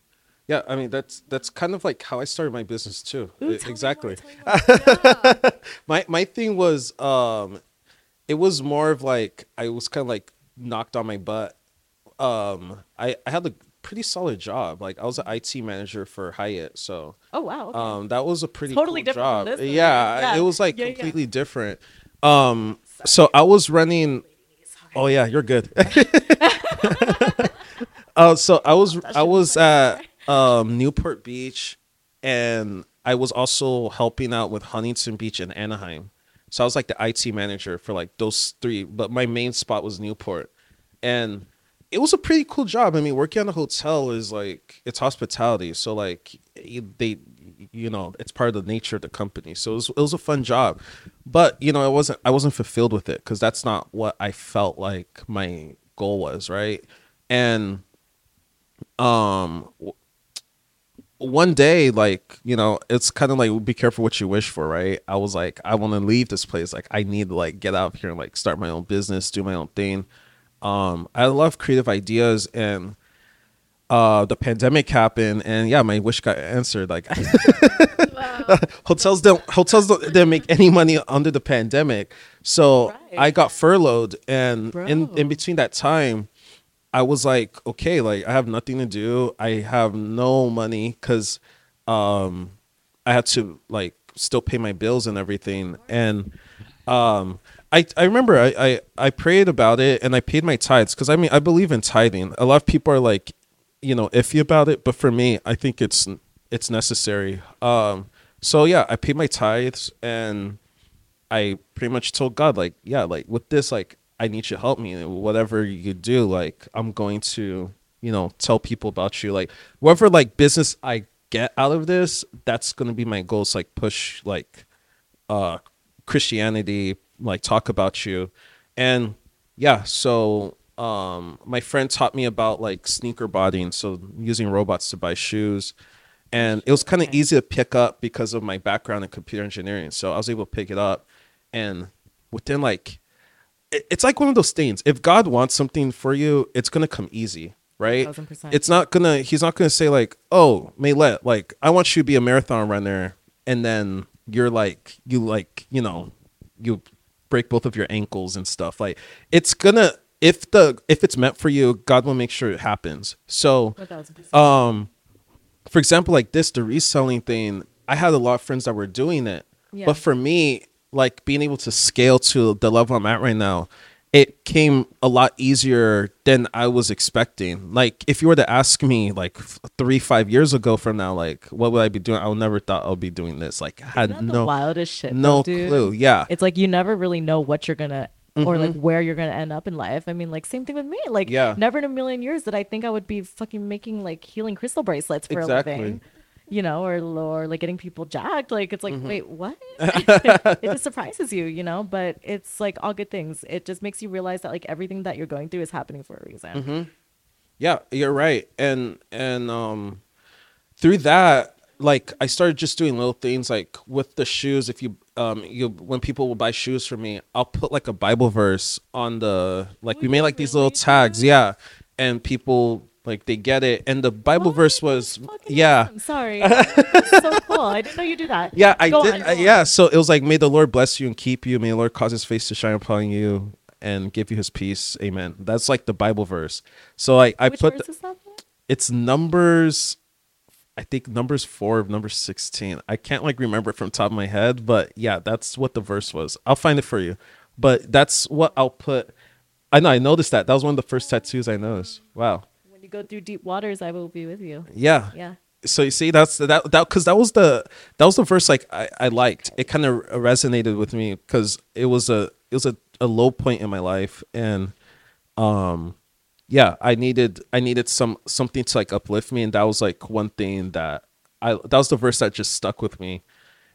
Yeah, I mean that's that's kind of like how I started my business too. Ooh, E- tell me more, exactly. me. Yeah. [laughs] my my thing was um it was more of like I was kind of like knocked on my butt. Um I I had a pretty solid job. Like I was an IT manager for Hyatt, so Oh wow. Okay. um that was a pretty Totally cool different job. Yeah, Yeah. it was like Yeah, yeah. completely different. Um so I was running Oh yeah, you're good. [laughs] uh, so I was I was at um, Newport Beach, and I was also helping out with Huntington Beach and Anaheim. So I was like the IT manager for like those three, but my main spot was Newport, and it was a pretty cool job. I mean, working on a hotel is like it's hospitality, so like they, you know, it's part of the nature of the company. So it was, it was a fun job, but you know, I wasn't I wasn't fulfilled with it because that's not what I felt like my goal was, right? And um one day like you know it's kind of like be careful what you wish for right? I was like i want to leave this place. Like i need to like get out of here and like start my own business do my own thing. Um i love creative ideas and uh the pandemic happened and yeah my wish got answered like [laughs] hotels don't hotels don't didn't make any money under the pandemic. So Right. i got furloughed and in in between that time i was like okay like i have nothing to do i have no money because um i had to like still pay my bills and everything and um I, I remember I, I, I prayed about it and I paid my tithes because I mean I believe in tithing. A lot of people are like, you know, iffy about it, but for me, I think it's it's necessary. Um, so yeah, I paid my tithes and I pretty much told God like, yeah, like with this, like I need you to help me. Whatever you do, like I'm going to, you know, tell people about you. Like whatever like business I get out of this, that's gonna be my goals. Like push like uh Christianity, like talk about you. And yeah, so um my friend taught me about like sneaker botting, so using robots to buy shoes. And it was kind of Okay. easy to pick up because of my background in computer engineering. So I was able to pick it up and within like it's like one of those things. If God wants something for you, it's gonna come easy, right? 1000%. It's not gonna. He's not gonna say like, "Oh, Maylette, like I want you to be a marathon runner," and then you're like, you like, you know, you break both of your ankles and stuff. Like it's gonna if the if it's meant for you, God will make sure it happens. So 1000%. um for example like this the reselling thing i had a lot of friends that were doing it Yeah. but for me like being able to scale to the level i'm at right now it came a lot easier than i was expecting like if you were to ask me like three five years ago from now like what would i be doing i would never thought i would be doing this like i had no the wildest shit. no dude? clue yeah It's like you never really know what you're gonna or like Mhm. where you're gonna end up in life. I mean, like same thing with me. Like, Yeah. never in a million years did I think I would be fucking making like healing crystal bracelets for Exactly. a living. You know, or or like getting people jacked. Like it's like, Mm-hmm. wait, what? [laughs] [laughs] it just surprises you, you know. But it's like all good things. It just makes you realize that like everything that you're going through is happening for a reason. Mm-hmm. Yeah, you're right. And and um through that, like I started just doing little things like with the shoes, if you um you when people will buy shoes for me, I'll put like a Bible verse on the like we made like these little tags, dude? yeah. And people like they get it and the Bible What? verse was yeah. awesome. Sorry. So [laughs] cool. I didn't know you do that. Yeah, I Go did. on, uh, yeah, so it was like, "May the Lord bless you and keep you. May the Lord cause His face to shine upon you and give you His peace." Amen. That's like the Bible verse. So like, I Which put verse the- is that? it's numbers i think numbers four of number 16 i can't like remember it from the top of my head but yeah that's what the verse was i'll find it for you but that's what i'll put i know i noticed that that was one of the first tattoos i noticed wow go through deep waters, I will be with you. yeah Yeah. so you see that's that that because that was the that was the verse like i, I liked it kind of resonated with me because it was a it was a, a low point in my life and um yeah i needed i needed some something to like uplift me and that was like one thing that i that was the verse that just stuck with me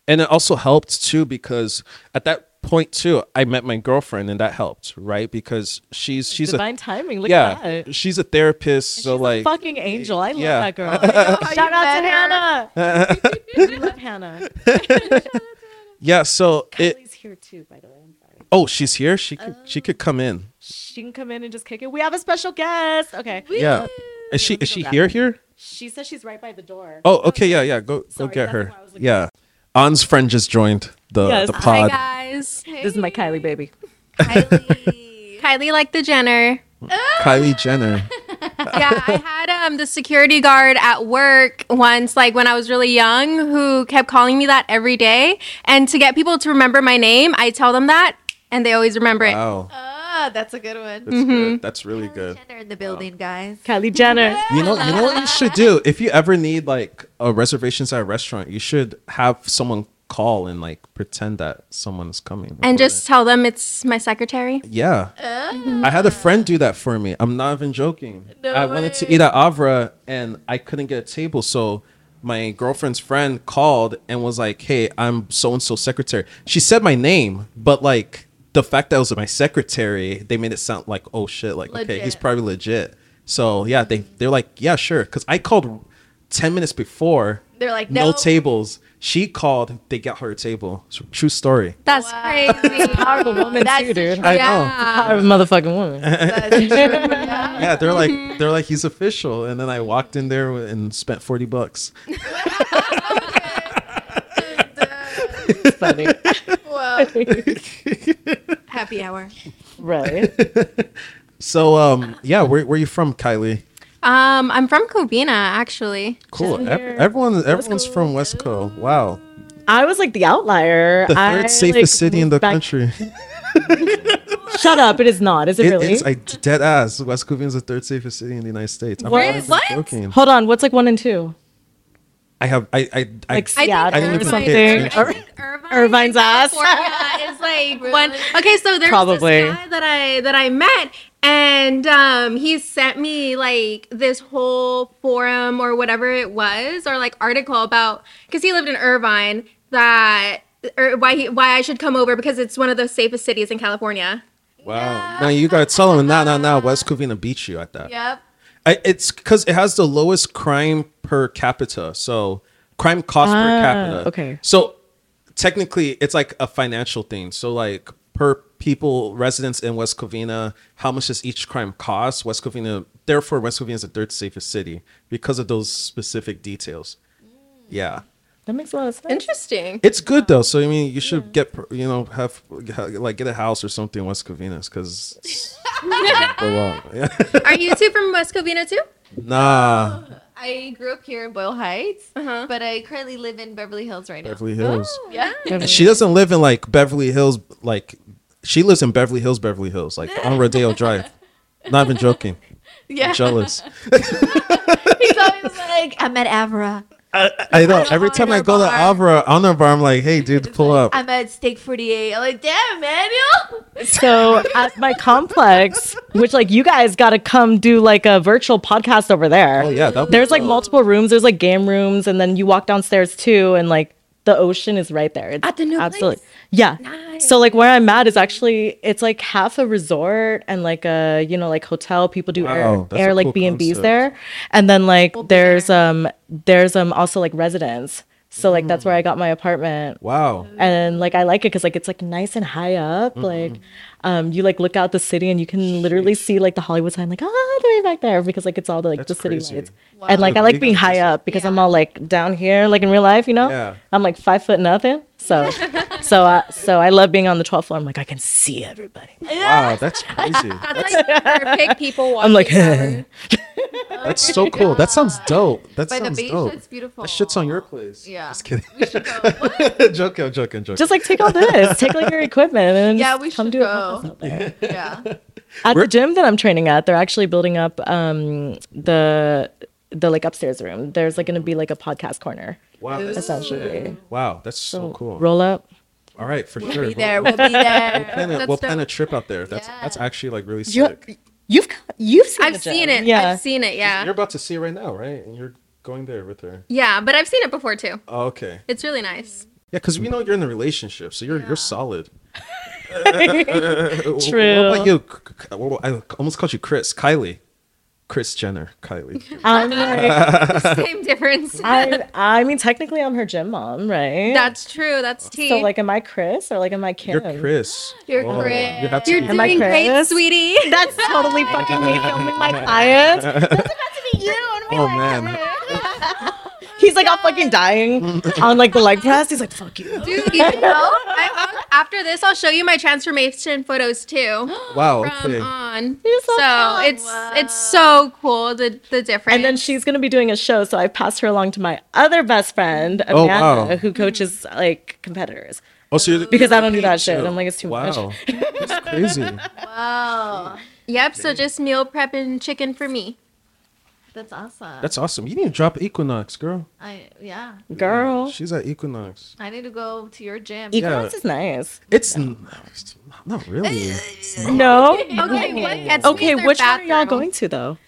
and it also helped too because at that point too i met my girlfriend and that helped right because she's she's Divine a timing. Look yeah at that. she's a therapist And so she's like a fucking angel. I love yeah. that girl. [laughs] how Shout you out to met Hannah. [laughs] I love [laughs] Hannah. yeah so it here too, by the way. I'm sorry. Oh, she's here. She could she um, could come in. She can come in and just kick it. We have a special guest. Okay. Yeah. Is she is she here her. here? She says she's right by the door. Oh, okay. Yeah, yeah. Go Sorry, go get her. why I was looking. Yeah. Anh's friend just joined the Yes. the Hi, Hi pod. Guys. This is my Kylie baby. Kylie. [laughs] Kylie like the Jenner. Kylie Jenner. [laughs] yeah, I had um the security guard at work once, like when I was really young, who kept calling me that every day. And to get people to remember my name, I tell them that, and they always remember it. Wow. Ah, that's a good one. That's good. That's really good. Jenner in the building, guys. Kylie Jenner. [laughs] You know, you know what you should do? If you ever need like a reservations at a restaurant, you should have someone call and like pretend that someone is coming. And just tell them it's my secretary. Yeah. Oh. I had a friend do that for me. I'm not even joking. No I wanted to eat at Avra and I couldn't get a table. So my girlfriend's friend called and was like, Hey, I'm so and so secretary. She said my name, but like the fact that it was my secretary, they made it sound like, oh shit, like okay, he's probably legit. So yeah, they they're like, Yeah, sure. Cause I called ten minutes before. They're like, no no. tables. She called, they got her a table. It's true story. That's Wow. crazy. Powerful woman That's too, dude. true. I know. yeah. Powerful motherfucking woman. That's true. Yeah. yeah, they're like they're like he's official, and then I walked in there and spent forty bucks. [laughs] It's funny. Well, [laughs] happy hour. right. [laughs] So um yeah, where where you from, Kylie? Um, I'm from Covina, actually. Cool. Just Ev- here. everyone everyone's Coast. from West Coast. Wow, I was like the outlier. the I, third safest like, city in the back- country. [laughs] Shut up! It is not. Is it, It- really? It's like dead ass. West Covina is the third safest city in the United States. I'm What? What? joking. Hold on. What's like one and two? I have I I, I Like I Seattle I didn't or something. pay think Irvine, Irvine's ass. California is like Really? one. Okay, so there's Probably. this guy that I that I met, and um, he sent me like this whole forum or whatever it was, or like article about because he lived in Irvine that. Or why he, why I should come over because it's one of the safest cities in California. wow. Now you gotta tell them now, now, now. West Covina beat you at that. Yep. I, it's because it has the lowest crime per capita. So crime cost per Ah, capita. okay. So technically, it's like a financial thing. So like per people residents in West Covina, how much does each crime cost? West Covina, therefore, West Covina is the third safest city because of those specific details. Yeah. That makes a lot of sense. Interesting. It's good though, so I mean, you should get you know have like get a house or something in West Covina because. [laughs] Are you two from West Covina too? nah I grew up here in Boyle Heights, Uh-huh. but I currently live in Beverly Hills right now. Beverly Hills. Yeah. And she doesn't live in like Beverly Hills, like she lives in Beverly Hills, Beverly Hills, like on Rodeo [laughs] Drive. Not even joking. Yeah. I'm jealous. [laughs] He's always like, I'm at Avra. I, I know. Every time I go to Avra on the bar, I'm like, hey, dude, pull up. I'm at Steak 48. I'm like, damn, Manuel. [laughs] So at my complex, which like you guys got to come do like a virtual podcast over there. Oh, yeah, that'd be There's like dope. multiple rooms. There's like game rooms, and then you walk downstairs too, and like the ocean is right there. It's At the new absolutely place? yeah. Nice. So like where I'm at is actually it's like half a resort and like a you know like hotel. People do Wow, air air like cool B and B's concept. there, and then like be there's there. um there's um also like residence. So like that's where I got my apartment Wow. and like I like it because like it's like nice and high up. Mm-hmm. Like, um, you like look out the city and you can literally see like the Hollywood sign, like ah, they're way back there because like it's all the like That's the city crazy. lights. And like I like being high up because I'm all like down here, like in real life, you know. Yeah. I'm like five foot nothing, so [laughs] so I so I love being on the 12th floor. I'm like I can see everybody. Wow, that's crazy. [laughs] That's like perfect people watching. I'm like, hour. [laughs] That's so cool. That sounds dope. That By the sounds beach, dope. it's beautiful. That shit's on your place. Yeah. Just kidding. We should go. [laughs] joking, I'm joking, joking. just like take all this, take like your equipment, and Yeah, just we come should do a go. podcast out there. yeah. At We're- the gym that I'm training at, they're actually building up um the the like upstairs room. There's like gonna be like a podcast corner. wow, that's essentially. Wow, that's so cool. Roll up. All right, for sure. Be there. We'll be there. Plan a, we'll plan a trip out there. That's that's actually like really You, sick. You've you've seen it. I've the gym. seen it. Yeah. I've seen it. Yeah. You're about to see it right now, right? And you're going there with her. Yeah, but I've seen it before too. Oh, okay. It's really nice. Yeah, because we know you're in a relationship, so you're you're solid. True. [laughs] [laughs] What about you? I almost called you Kris. Kylie. Kris Jenner. Kylie. [laughs] I'm like, [laughs] Same difference. I [laughs] I mean technically I'm her gym mom, right? That's true. That's T. so like am I Kris or like am I Kim? You're Kris. You're Oh, Kris. You have to You're be Am I doing great, sweetie. That's totally fucking me filming my clients. That's about to be you. I'm Oh like, man. He's like all fucking dying [laughs] on like the leg press. He's like, fuck you. Dude, you know, I, after this, I'll show you my transformation photos too. [gasps] Wow. From Okay. on. You're so So fun. it's it's so cool the the difference. And then she's gonna be doing a show, so I passed her along to my other best friend, Oh, Amanda, wow. who coaches like competitors. Oh, so you're, Because I don't do that shit. I'm like, it's too wow. much. That's crazy. [laughs] Wow. yep. So just meal prep and chicken for me. That's awesome. That's awesome. You need to drop Equinox, girl. I yeah. Girl, She's at Equinox. I need to go to your gym. Equinox is nice. It's n- not really. [laughs] No. Okay. What Okay, me is their which one are y'all going to though?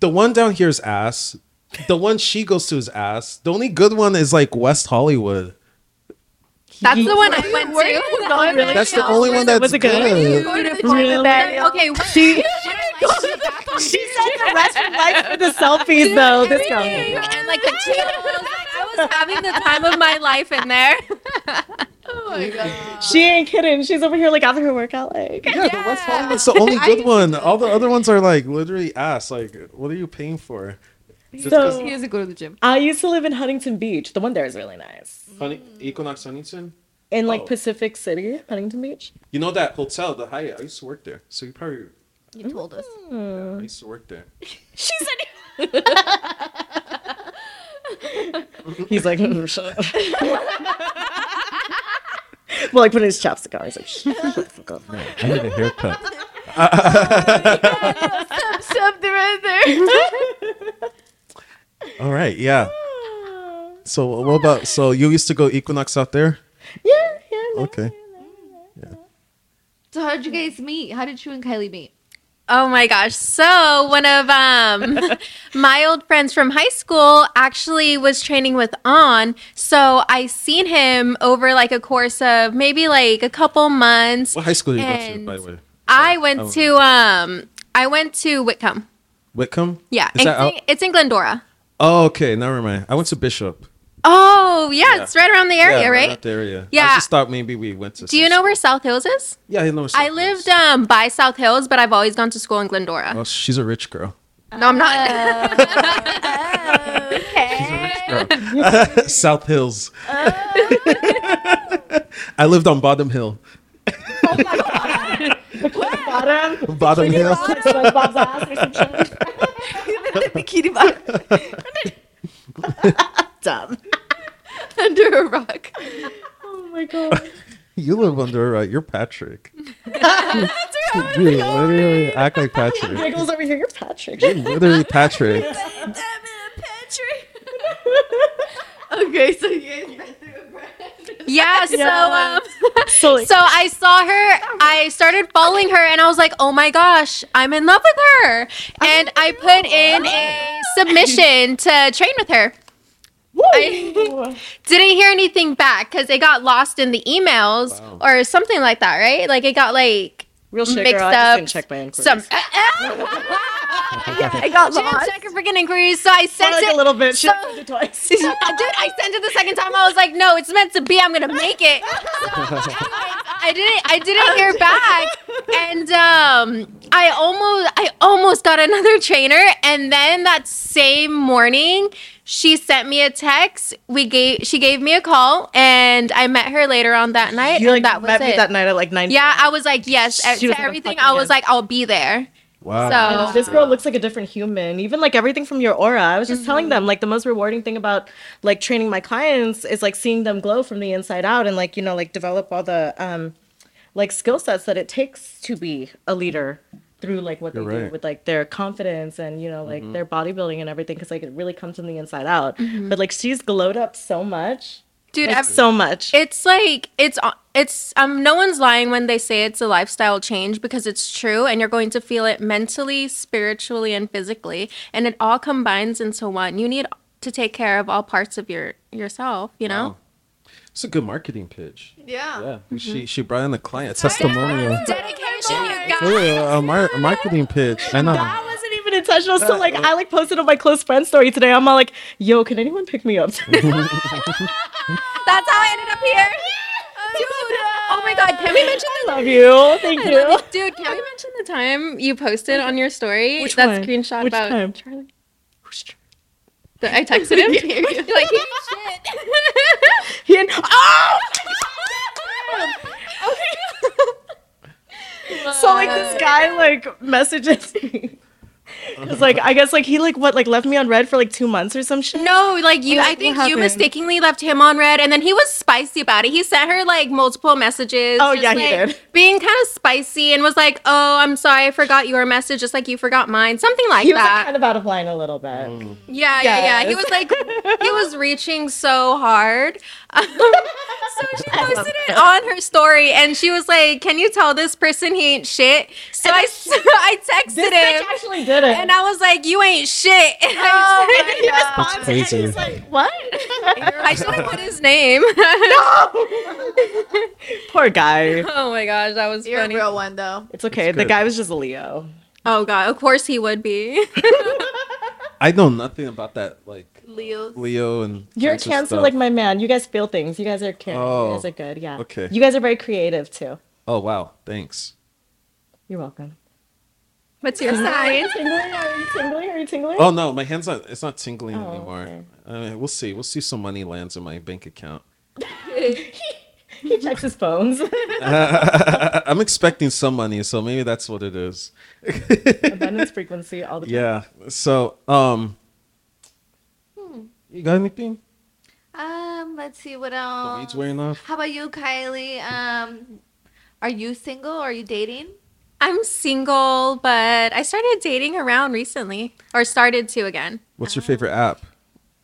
The one down here is ass. The one she goes to is ass. The only good one is like West Hollywood. That's the one I went to. going That's the only one that's Was good? good. Go to the Really? Okay. What, She what [laughs] she said the restroom life [laughs] for the selfies though. This girl. and like the chills. Like I was having the time of my life in there. [laughs] Oh my god. She ain't kidding. She's over here like after her workout, like Yeah, the West Hollywood's the only good one. All the other ones are like literally ass. Like, what are you paying for? Just 'cause- So- He doesn't go to the gym. I used to live in Huntington Beach. The one there is really nice. Honey, Equinox Huntington. In like Oh. Pacific City, Huntington Beach. You know that hotel, the Hyatt. I used to work there, so you probably. You told us. Yeah, I used to work there. She said. [laughs] He's like, "Mm, shut up. [laughs] well, like putting his chapstick on. He's like, shut the fuck up. I need a haircut. Something right there. All right, yeah. So what about? So you used to go Equinox out there? Yeah, yeah. no. Okay. So how did you guys meet? How did you and Kylie meet? Oh my gosh. So one of um [laughs] my old friends from high school actually was training with Anh. So I seen him over like a course of maybe like a couple months. What high school did you go to, by the way? I went Oh. to um I went to Whitcomb. Whitcomb. Yeah. Is It's, that out? in, it's in Glendora. Oh, okay. Never mind. I went to Bishop. Oh yeah, it's right around the area, yeah, right? That area. Yeah. I just thought maybe we went to. Do you some know where. South Hills is? Yeah, I know. where I South lived um by South Hills, but I've always gone to school in Glendora. Well, she's a rich girl. no, I'm not. [laughs] okay. [laughs] South Hills. [laughs] I lived on Bottom Hill. Bottom. Bottom Hill. SpongeBob's ass or some shit. Bikini bottom Dumb. [laughs] under a rock. Oh my god. [laughs] You live under a right. You're Patrick. [laughs] you literally act like Patrick. Giggles over here. You're Patrick. You're literally Patrick. Okay, so you guys went through a breath. yeah, so Yeah. um, So so I saw her. I started following her, and I was like, "Oh my gosh, I'm in love with her!" And I put in a submission to train with her. I [laughs] didn't hear anything back because it got lost in the emails Wow. or something like that, right? Like it got like real shit, mixed girl. I just up. didn't check my inquiries. Some. [laughs] [laughs] I got She didn't lost. check her freaking inquiries, so I sent like it a little bit. She so- it twice. Dude, I sent it the second time. I was like, no, it's meant to be. I'm gonna make it. I didn't. I didn't hear back, and um, I almost, I almost got another trainer. And then that same morning, she sent me a text. We gave, she gave me a call, and I met her later on that night. You and like that was met me that night at like nine. yeah, I was like, yes. She to gonna everything, fucking I was get- like, I'll be there. Wow. So- This girl looks like a different human. Even like everything from your aura. I was just telling Mm-hmm. them like the most rewarding thing about like training my clients is like seeing them glow from the inside out and like you know like develop all the um like skill sets that it takes to be a leader through like what You're they do with like their confidence and you know like Mm-hmm. their bodybuilding and everything because like it really comes from the inside out. Mm-hmm. But like she's glowed up so much, Dude, like, so much. it's like it's it's um no one's lying when they say it's a lifestyle change because it's true and you're going to feel it mentally spiritually and physically and it all combines into one you need to take care of all parts of your yourself you know Wow. It's a good marketing pitch. Yeah. Yeah, she she mm-hmm. brought in a client testimonial. dedication you guys Yeah, a, mar- a marketing pitch. I know. Um, that wasn't even intentional. So like uh, I like posted on my close friend story today. I'm all like, yo, can anyone pick me up? [laughs] that's how i ended up here dude oh my god can we mention I love you. Thank you. love you. Dude, can we mention the time you posted on your story Which that one? screenshot Which about time? Charlie? That I texted him. You're [laughs] like, he shit. He and, oh! [laughs] so like this guy like messages me. Cause like I guess like he like what like left me on read for like two months or some shit. No, like you, What- I think you mistakenly left him on read, and then he was spicy about it. He sent her like multiple messages. Oh, just, yeah, he like, did. Being kind of spicy and was like, "Oh, I'm sorry, I forgot your message, just like you forgot mine." Something like that. He was like, kind of out of line a little bit. Mm. yeah, yeah, yeah. He was like, he was [laughs] reaching so hard. [laughs] so she posted it on her story, and she was like, "Can you tell this person he ain't shit?" So I, [laughs] I texted This him. bitch actually did it. And I was like, "You ain't shit." [laughs] And oh I, my God. That's crazy. And he's like, what? [laughs] I should have put his name. No. [laughs] Poor guy. oh my gosh, that was You're funny. a real one though. It's okay. It's The guy was just a Leo. Oh god, of course he would be. I know nothing about that, like Leo's. Leo and. You're a Cancer cancer stuff. like my man. You guys feel things. You guys are caring. Oh, you guys are good. Yeah. okay. You guys are very creative too. Oh wow, thanks. You're welcome. What's your sign? Are you tingling? Are you tingling? Are you tingling? Oh no, my hands not. It's not tingling Oh, anymore. okay. Uh, we'll see. We'll see. Some money lands in my bank account. [laughs] [laughs] He checks his phones. [laughs] I'm expecting some money, so maybe that's what it is. Abundance frequency all the time. yeah. So, um, you got anything? Um, let's see what else. weeds wearing off. How about you, Kylie? Um, are you single? Are you dating? I'm single, but I started dating around recently, or started to again. What's your favorite app?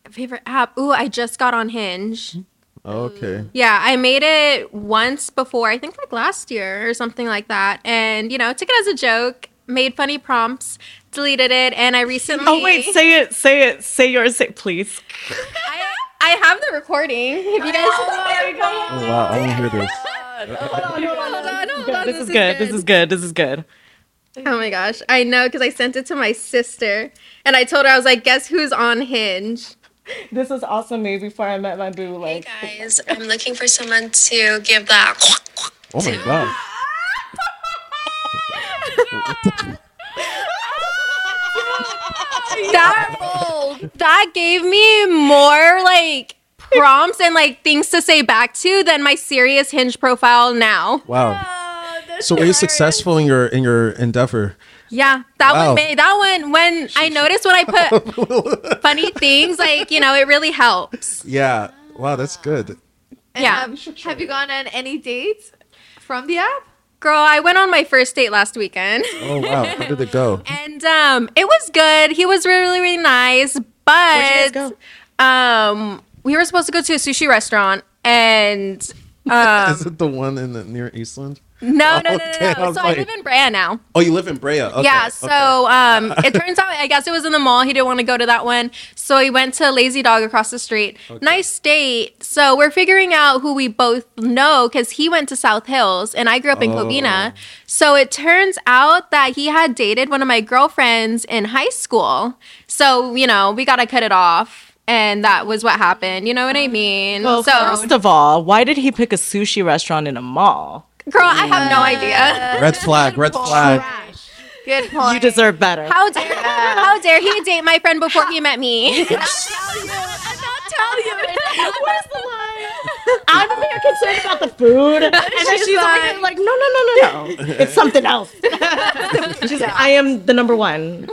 Favorite app? Ooh, I just got on Hinge. Oh, okay. Yeah, I made it once before, I think like last year or something like that. And, you know, took it as a joke, made funny prompts, deleted it, and I recently. Oh wait, say it, say it, say yours, say please. [laughs] I, I have the recording. If you guys. Oh, oh wow, I want to hear this. Hold on, hold on, This is good. This is good. This is good. Oh my gosh, I know because I sent it to my sister and I told her I was like, "Guess who's on Hinge?" [laughs] This was awesome me before I met my boo. Hey Like, guys, I'm looking for someone to give that. [laughs] Oh my god. [laughs] that that gave me more like prompts and like things to say back to than my serious hinge profile now. Wow. So were you successful in your in your endeavor? Yeah, that Wow. one made that one when I noticed when I put [laughs] funny things, like you know, it really helps. Yeah. Wow, that's good. And, Yeah. um, have you gone on any dates from the app? Girl, I went on my first date last weekend. Oh wow. How did it go? [laughs] And um it was good. He was really, really nice. But um we were supposed to go to a sushi restaurant and [laughs] um Is it the one in the near Eastland? No no no Okay, no, no. So like- I live in Brea now. Oh, you live in Brea. Okay, yeah, okay. so um it turns out I guess it was in the mall. He didn't want to go to that one. So he went to Lazy Dog across the street. Nice date. So we're figuring out who we both know because he went to South Hills and I grew up in Oh. Covina. So it turns out that he had dated one of my girlfriends in high school. So, you know, we gotta cut it off. And that was what happened. You know what I mean? well, so first of all, why did he pick a sushi restaurant in a mall? Girl, I have no idea. red flag, red flag. Good point. You deserve better. How dare how dare he date my friend before he met me? [laughs] I'm not telling you. I'm not telling you. [laughs] Where's the line? I'm over here concerned about the food, and then she's, over here like, no, no, no, no, no, [laughs] it's something else. And she's like, I am the number one.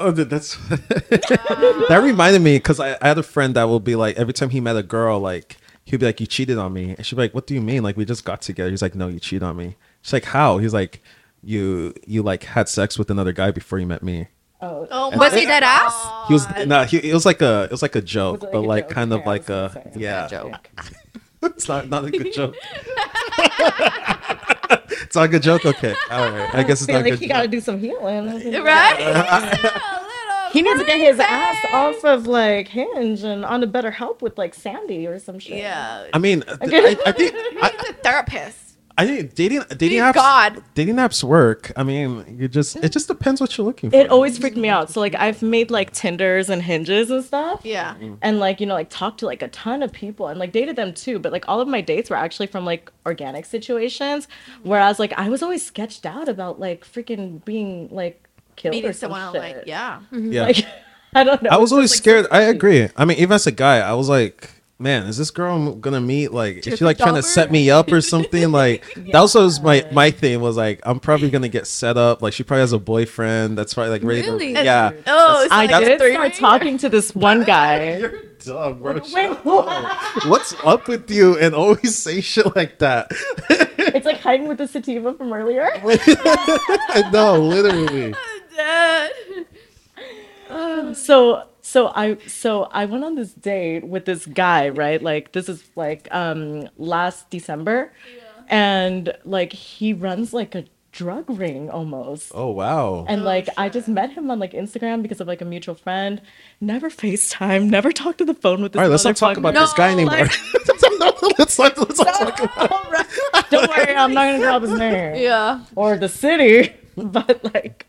Oh, dude, that's that reminded me because I, I had a friend that will be like every time he met a girl, like he'd be like, "You cheated on me," and she'd be like, "What do you mean? Like we just got together?" He's like, "No, you cheated on me." She's like, "How?" He's like, "You you like had sex with another guy before you met me." Oh, Oh Was he dead ass? He was no, he, it was like a it was like a joke, like but a like joke? kind of like a gonna say. yeah. joke. [laughs] it's not not a good joke. [laughs] it's not a good joke. Okay, all right. I guess it's I not like good. he got to do some healing. Right? [laughs] He needs to get his ass off of like Hinge and on to Better Help with like Sandy or some shit. yeah. I mean, [laughs] I, I think I, He's a therapist. I think dating dating He's apps God. dating apps work. I mean, you just it just depends what you're looking for. It always freaked me out. So like I've made like Tinders and Hinges and stuff. Yeah. Mm-hmm. and like you know like talked to like a ton of people and like dated them too but like all of my dates were actually from like organic situations mm-hmm. whereas like i was always sketched out about like freaking being like killed Meeting or some someone shit. like, yeah. Mm-hmm. yeah. like [laughs] i don't know I was always just, like, scared. I agree. I mean, even as a guy, I was like, man, is this girl I'm gonna meet like is she like trying to set me up or something? Like [laughs] that was always my my thing was like I'm probably gonna get set up. Like she probably has a boyfriend that's probably like ready Really? to yeah. Oh, it's i like did three start talking to this one [laughs] guy You're dumb, bro. Wait, What's up with you and always say shit like that? it's like hiding with the sativa from earlier no, literally. So so i so i went on this date with this guy right like this is like um last december and like he runs like a drug ring almost Oh wow. and like I just met him on like Instagram because of like a mutual friend. Never FaceTime, never talked to the phone with this. All right, let's not talk motherfucker. about this guy anymore. [laughs] let's not let's not talk about [laughs] Don't worry, I'm not gonna drop his name Yeah. or the city, [laughs] but like.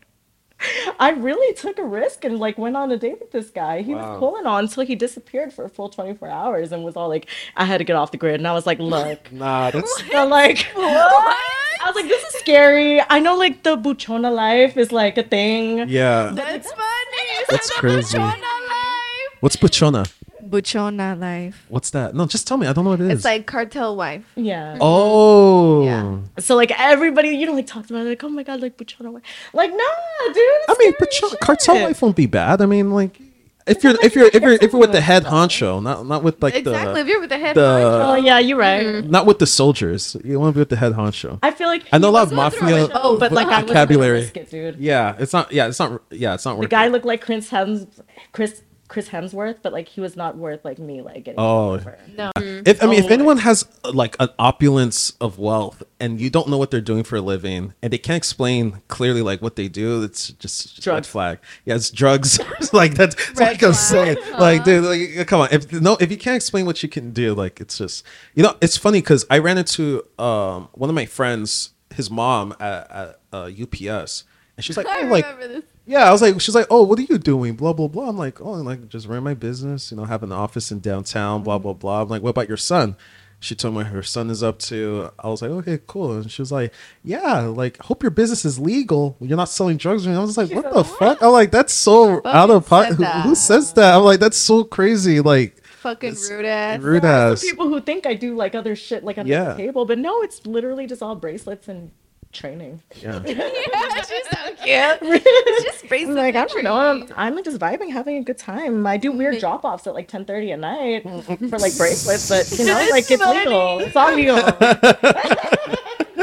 [laughs] I really took a risk and like went on a date with this guy. He Wow. was cool and all until he disappeared for a full 24 hours and was all like, I had to get off the grid. And I was like, look, [laughs] Nah, that's [laughs] so like, I was like, this is scary. I know like the buchona life is like a thing. yeah. That's funny. That's crazy. Buchona life. What's Buchona? Buchona life. What's that? No, just tell me. I don't know what it is. It's like cartel wife. Yeah. oh. Yeah. So like everybody, you know, like talked about it, like, oh my god, like Buchona wife. Like, nah, dude. I mean, scary Buchona, cartel life won't be bad. I mean, like, if you're if [laughs] you're if you're if you're with the head honcho, not not with like Exactly. If the you're with the head the- Oh yeah, you're right. Mm-hmm. not with the soldiers. You want to be with the head honcho. I feel like I know a lot of was going through mafia Oh, but like I was vocabulary. risk dude. Yeah, it's not. Yeah, it's not. Yeah, it's not The guy it. looked like Chris Hems, Chris Chris Hemsworth, but like he was not worth like me like getting. Oh. over. No. If I mean, if Oh. anyone has uh, like an opulence of wealth and you don't know what they're doing for a living and they can't explain clearly like what they do, it's just, just red Drugs. flag. Yeah, it's drugs. [laughs] like that's, that's like I'm saying. Like, dude, like, come on. If no, if you can't explain what you can do, like it's just you know, it's funny because I ran into um one of my friends, his mom at, at uh, UPS, and she's like, I oh, like remember this. Yeah, I was like, she's like, oh, what are you doing? Blah blah blah. I'm like, oh, like just run my business. You know, have an office in downtown. Blah mm-hmm. blah blah. I'm like, what about your son? She told me her son is up to. I was like, okay, cool. And she was like, yeah, like hope your business is legal. You're not selling drugs. And I was like, what the fuck? I'm like, that's so out of pocket. Who, who says that? I'm like, that's so crazy. Like Fucking rude ass. rude ass. people who think I do like other shit like under Yeah. the table, but no, it's literally just all bracelets and training. Yeah. yeah, [laughs] she's so [laughs] cute. It's just I'm like, I don't know. I'm. I'm like just vibing, having a good time. I do weird drop offs at like 10:30 at night [laughs] for like bracelets, but you know, like it's funny. legal. It's all legal.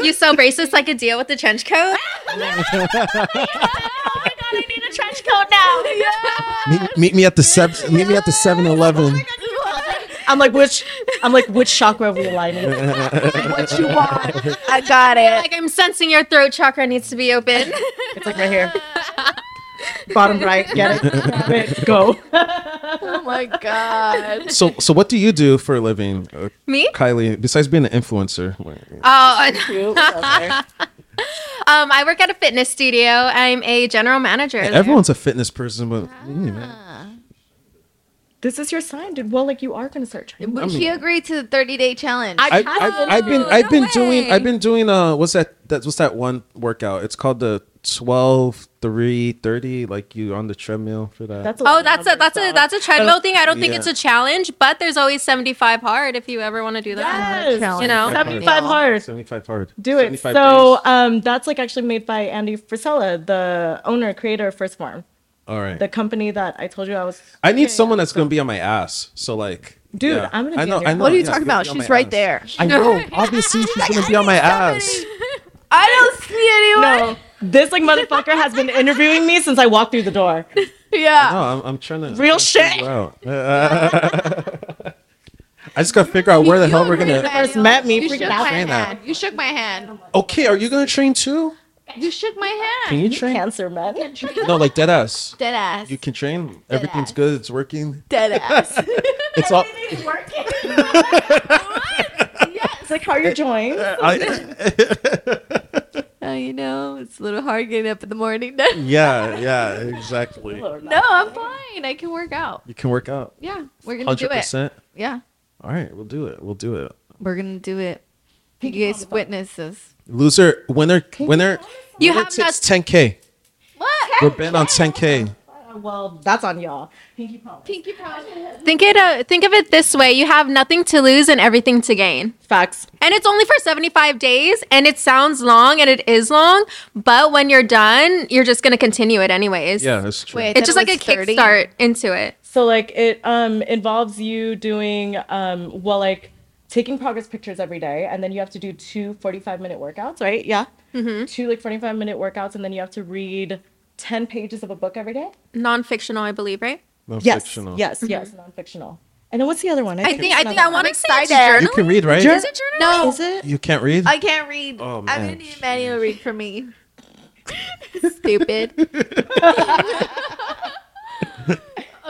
You sell bracelets like a deal with the trench coat? Oh my god, I need a trench coat now. Yeah. meet, meet me at the seven. Meet me at the Seven Eleven. Oh I'm like, which I'm like, which chakra are we aligning? what you want? [laughs] I got it. Like I'm sensing your throat chakra needs to be open. [laughs] It's like right here. [laughs] Bottom right, get it? Grab Go. Oh my god. So so what do you do for a living, uh, Me? Kylie? Besides being an influencer. Oh, um, I work at a fitness studio. I'm a general manager. there. Everyone's a fitness person, but man. This is your sign, dude. Well, like you are gonna start training. But she agreed to the 30 day challenge. I- I've, I've, I've been I've no been doing. I've been doing uh what's that that's what's that one workout? It's called the 12 3 30 like you on the treadmill for that. That's a Oh, that's a numbers, that's a that's a treadmill thing. I don't think it's a challenge, but there's always 75 hard if you ever want to do that. Yes. You know, 75 hard. 75 hard. Do it. 75 So days. um, that's like actually made by Andy Frisella, the owner, creator of 1st Phorm, All right. the company that I told you I was. I need someone that's going to be on my ass. So like Dude, yeah. I'm gonna I be know on your I know. what are you yeah, talking about? She's right ass. there. I know. [laughs] Obviously she's going to be on my ass. I don't see anyone. No, this like motherfucker has been interviewing me since I walked through the door. Yeah. No, I'm, I'm trying to Real I'm trying to shit. figure. [laughs] I just got to figure out where the hell we're going to First met me, You shook out. my hand. You shook my hand. Okay, are you going to train too? You shook my Can hand. you train? Cancer, man. [laughs] No, like dead ass. Dead ass. You can train. Everything's ass. good. It's working. Dead ass. [laughs] It's all. It's [laughs] like, how you're your joints? oh, you know, it's a little hard getting up in the morning. yeah, yeah, exactly. no, I'm fine. I can work out. You can work out. Yeah, we're gonna do Hundred it. percent. Yeah, All right, we'll do it. We'll do it. we're gonna do it. You guys witness this. Loser, winner, winner. You winner have takes not- 10k. What? We're bent on 10k. Well, that's on y'all. Pinky promise. Pinky promise. think it uh, think of it this way: you have nothing to lose and everything to gain. Facts. And it's only for 75 days, and it sounds long, and it is long. But when you're done, you're just gonna continue it anyways. Yeah, that's true. Wait, it's just thought like a 30. kickstart into it. So like it um involves you doing um well like taking progress pictures every day and then you have to do two 45 minute workouts, right? Yeah. Mm-hmm. Two like 45 minute workouts and then you have to read 10 pages of a book every day. Non-fictional, I believe, right? No Yes. fictional. Yes, yes, non-fictional. And then what's the other one? I think I think I want to say it's. You can read, right? Jour- Is it journaling? No, Is it? You can't read. I can't read. Oh, I'm man. gonna need Emmanuel to read for me. [laughs] Stupid. [laughs]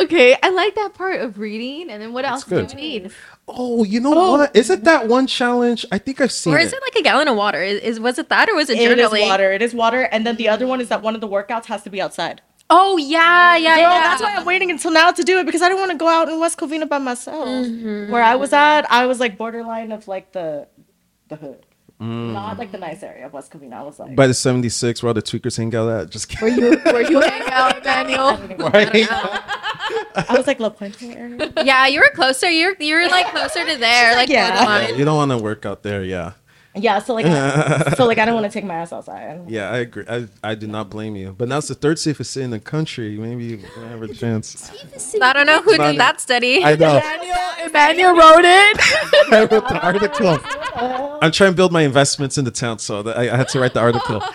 okay, I like that part of reading. And then what else good. do you need? oh, you know oh. what? Is it that one challenge? I think I've seen Or is it like a gallon of water? Is, is was it that or was it It is journaling? water. It is water. And then the other one is that one of the workouts has to be outside. Oh yeah, yeah, Girl, yeah. that's why I'm waiting until now to do it because I don't want to go out in West Covina by myself. Mm-hmm. Where I was at, I was like borderline of like the the hood. Mm. Not like the nice area of West Covina. I was like By the 76, where all the tweakers hang out at. Just Where kidding. you where you hang out, Emmanuel? [laughs] right? I was like La Puente area. Yeah, you were closer. You're you're like closer to there, like Yeah. borderline. You don't want to work out there. Yeah. Yeah, so like so like I don't want to take my ass outside. Yeah, I agree. I, I do not blame you. But now it's the third safest city in the country. Maybe you have a chance. I don't know who did that study. I know. Emmanuel wrote it. [laughs] I wrote the article. I'm trying to build my investments in the town, so that I, I had to write the article. [laughs]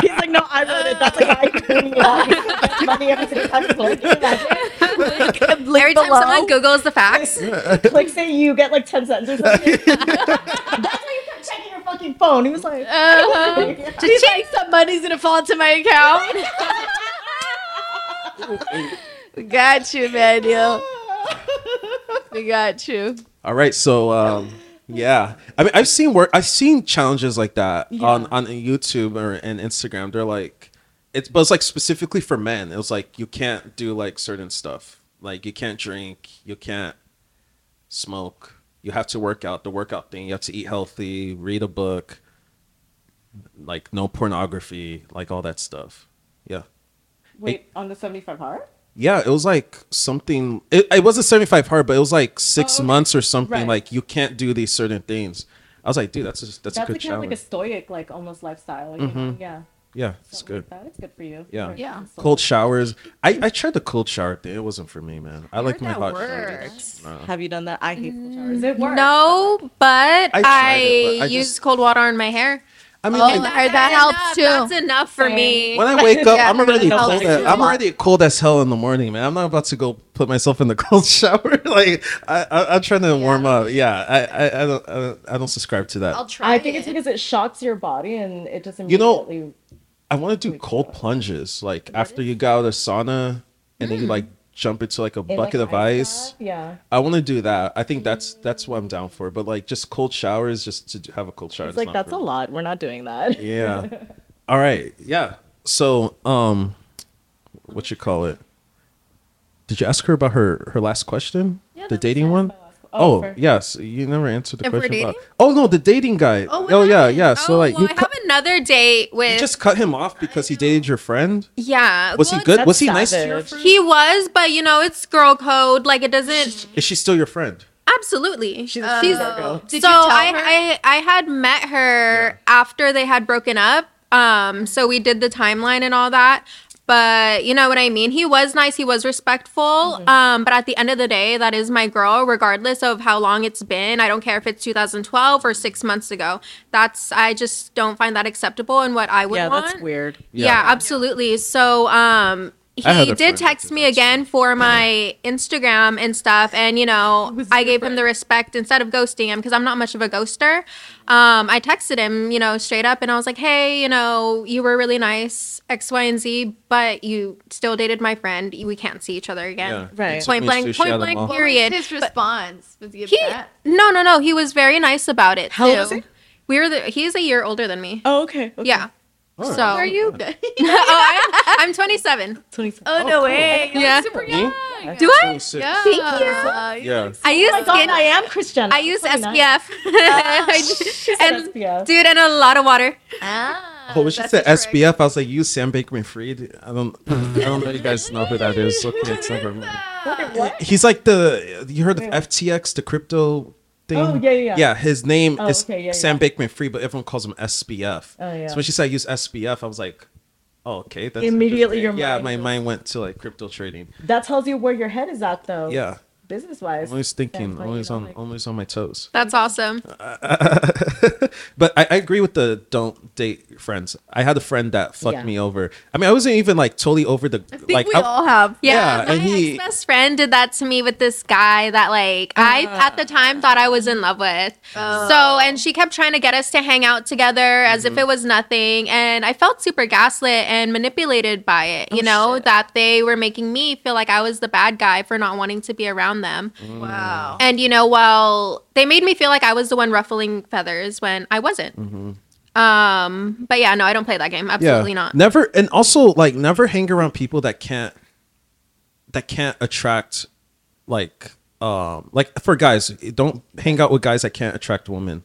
He's like, no, I wrote it. That's like how I can money every single time. Like, can you imagine? Every time someone Googles the facts, Click say you get like ten cents or something. That's why you kept checking your fucking phone. He was like, Uh-huh. [laughs] He's like, some money's gonna fall into my account. [laughs] we got you, Emmanuel. We got you. All right, so um, yeah, I mean, I've seen work, I've seen challenges like that on on YouTube or and Instagram. They're like, it's but it's like specifically for men. It was like you can't do like certain stuff. Like you can't drink, you can't smoke. You have to work out. The workout thing. You have to eat healthy, read a book. Like no pornography, like all that stuff. Yeah. Wait, on the 75 hard? Yeah, it was like something. It, it wasn't seventy five hard, but it was like six Oh, okay. months or something. Right. Like you can't do these certain things. I was like, dude, that's a, that's, That's a good like kind of like a stoic, like almost lifestyle. Know? Mm-hmm. Yeah. Yeah, it's Something good. Like that. It's good for you. Yeah. Yeah. Cold showers. I, I tried the cold shower thing. It wasn't for me, man. I like my that hot works. showers. Have you done that? I hate cold showers. Mm, it works. No, but I I, tried it, but I use cold water on my hair. I mean, Oh, it- I that helps too. That's enough for me. when I wake up, Yeah, I'm [laughs] already no, cold. it's As, I'm already cold as hell in the morning, man. I'm not about to go put myself in the [laughs] cold shower. [laughs] like I, I, I'm trying to warm up. Yeah, I, I, I don't, I don't, I don't subscribe to that. I'll try. I think it's because it shocks your body and it just You know, immediately. I want to do cold plunges, like after you got out of sauna, and then you like jump into like a in, like, bucket of ice. bath. Yeah. I want to do that. I think that's that's what I'm down for. But like just cold showers, just to have a cold shower. It's like that's a lot. We're not doing that. Yeah. [laughs] All right. Yeah. So, um, what you call it? Did you ask her about her her last question? Yeah, the dating one. Oh, for- yes. You never answered the If we're question about. dating? Oh no, the dating guy. Oh, Oh, yeah, haven't. yeah. So oh, like well, you, I cut, have another date with. you just cut him off because he dated your friend. yeah. Was well, he good? That's Was he nice to your savage. friend? He was, but you know, it's girl code. Like it doesn't. Is she still your friend? Absolutely. She's Oh. a Virgo. Did so you tell I, her? I I had met her after they had broken up. Um, so we did the timeline and all that. But you know what I mean? He was nice, he was respectful. Mm-hmm. Um, but at the end of the day, that is my girl, regardless of how long it's been. I don't care if it's 2012 or six months ago. That's I just don't find that acceptable and what I would Yeah, want. that's weird. Yeah, Yeah. absolutely. So, um, I had he did text me again for my Instagram and stuff, and you know, I your gave him the respect instead of ghosting him because I'm not much of a ghoster. Um, I texted him, you know, straight up, and I was like, "Hey, you know, you were really nice, X, Y, and Z, but you still dated my friend. We can't see each other again." Yeah. Right. Point blank, point at blank, mall. What was period. his response? Was he He, upset? no, no, no. He was very nice about it. How old too. was he? We were the, he's a year older than me. Oh, okay. okay. Yeah. Alright. So Are you? [laughs] [laughs] oh, I'm, I'm 27. 27. oh no way! You look Yeah. super Me? young. Do I? 26. Yeah. Thank you. Yeah. I use Oh my god, skin. I am Christian. I use 29. SPF. She said and SPF. dude, and a lot of water. Ah, Oh, when she said the trick. SBF, I was like, you Sam Bankman Fried. I don't, [laughs] I don't know. You guys know who that is. Okay, it's never mind. What? He's like the. You heard of FTX, the crypto thing? Oh, yeah, yeah, yeah. Yeah, his name Oh, is okay, yeah, Sam yeah. Bankman Free, but everyone calls him SBF. Oh, yeah. So when she said I use SBF, I was like, oh, okay. That's Immediately your Yeah, mind my mind went to like crypto trading. That tells you where your head is at, though. Yeah, Business wise. I'm always thinking, That's always on, like- always on my toes. That's awesome. [laughs] but I, I agree with the don't date friends. I had a friend that fucked Yeah. me over. I mean, I wasn't even like totally over the I think like. we I- all have. Yeah, Yeah, my and he- ex-best friend did that to me with this guy that like I at the time thought I was in love with. So and she kept trying to get us to hang out together as if mm-hmm. it was nothing, and I felt super gaslit and manipulated by it. You know that they were making me feel like I was the bad guy for not wanting to be around them. Wow. And you know, well, they made me feel like I was the one ruffling feathers when I wasn't. Um, but yeah, no, I don't play that game. Absolutely not. Never, and also like never hang around people that can't that can't attract like um like for guys. Don't hang out with guys that can't attract women.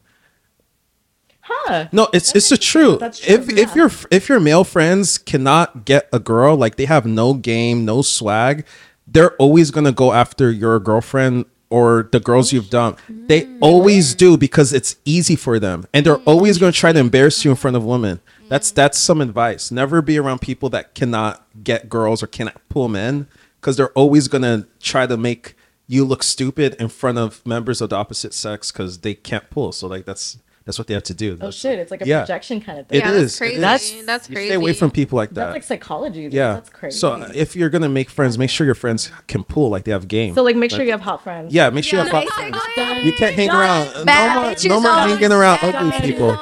Huh. No, it's it's the truth. That's true, If if yeah. your if your male friends cannot get a girl, like they have no game, no swag, they're always gonna go after your girlfriend or the girls you've dumped. They mm. always do because it's easy for them, and they're mm. always gonna try to embarrass you in front of women. That's mm. that's some advice. Never be around people that cannot get girls or cannot pull men, because they're always gonna try to make you look stupid in front of members of the opposite sex because they can't pull. So like that's that's what they have to do. Oh That's- shit! It's like a Yeah. projection kind of thing. It yeah, is, that's crazy. is. That's, that's You crazy. stay away from people like that. That's like psychology. dude. yeah. That's crazy. So uh, if you're gonna make friends, make sure your friends can pull, like they have game. So like, make sure you have hot friends. yeah, make sure you have hot friends. You can't hang around. No more, no more always hanging around bad ugly people.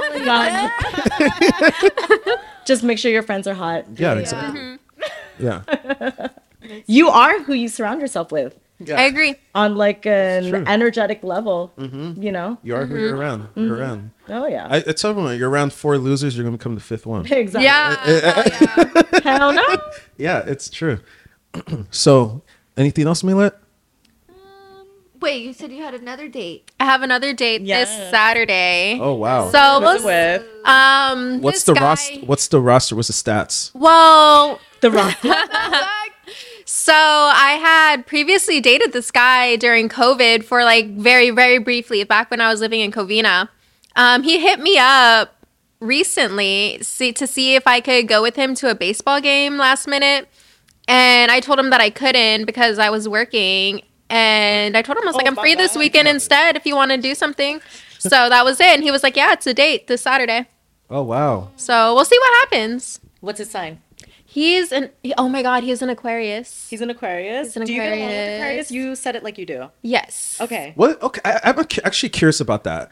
[laughs] [laughs] Just make sure your friends are hot. Yeah, exactly. Mm-hmm. Yeah. [laughs] You are who you surround yourself with. I agree. on like an energetic level. Mm-hmm. You know? You are who you're around. Mm-hmm. You're around. Mm-hmm. Oh, oh yeah. I, I tell everyone, you're around four losers, you're gonna become the fifth one. [laughs] exactly. Yeah. hell yeah. [laughs] Hell no. Yeah, it's true. [clears throat] so, anything else, Milet? Um, wait, you said you had another date. I have another date Yes. this Saturday. Oh wow. So Who's with um, what's the guy- roster? What's the roster? What's the stats? Well, the rock. [laughs] So I had previously dated this guy during COVID for like very, very briefly back when I was living in Covina. Um, he hit me up recently see, to see if I could go with him to a baseball game last minute. And I told him that I couldn't because I was working. And I told him, I was like, Oh, I'm free my this weekend instead if you want to do something. So that was it. And he was like, Yeah, it's a date this Saturday. Oh wow. So we'll see what happens. What's his sign? He's an, oh my God, he's an Aquarius. He's an Aquarius. He's an do you get along with Aquarius. Aquarius? You said it like you do. yes. Okay. What? Okay, I, I'm actually curious about that.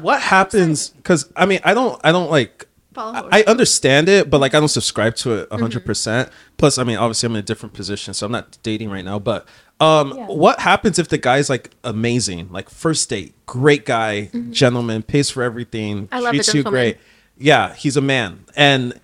What happens? Because I mean, I don't, I don't like. Follow I I understand it, but like I don't subscribe to it Mm-hmm. 100. percent Plus, I mean, obviously, I'm in a different position, so I'm not dating right now. But um, Yeah. what happens if the guy's like amazing, like first date, great guy, gentleman, pays for everything, Mm-hmm. I love treats you great? Yeah, he's a man, and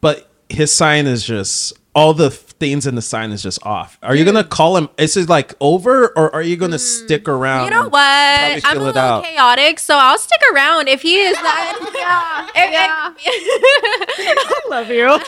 but his sign is just all the things in the sign is just off. Are you gonna call him? Is it like over, or are you gonna stick around? Mm. You know what? I'm a little out? chaotic, so I'll stick around if he is that. [laughs] yeah. [laughs] [laughs] I love you.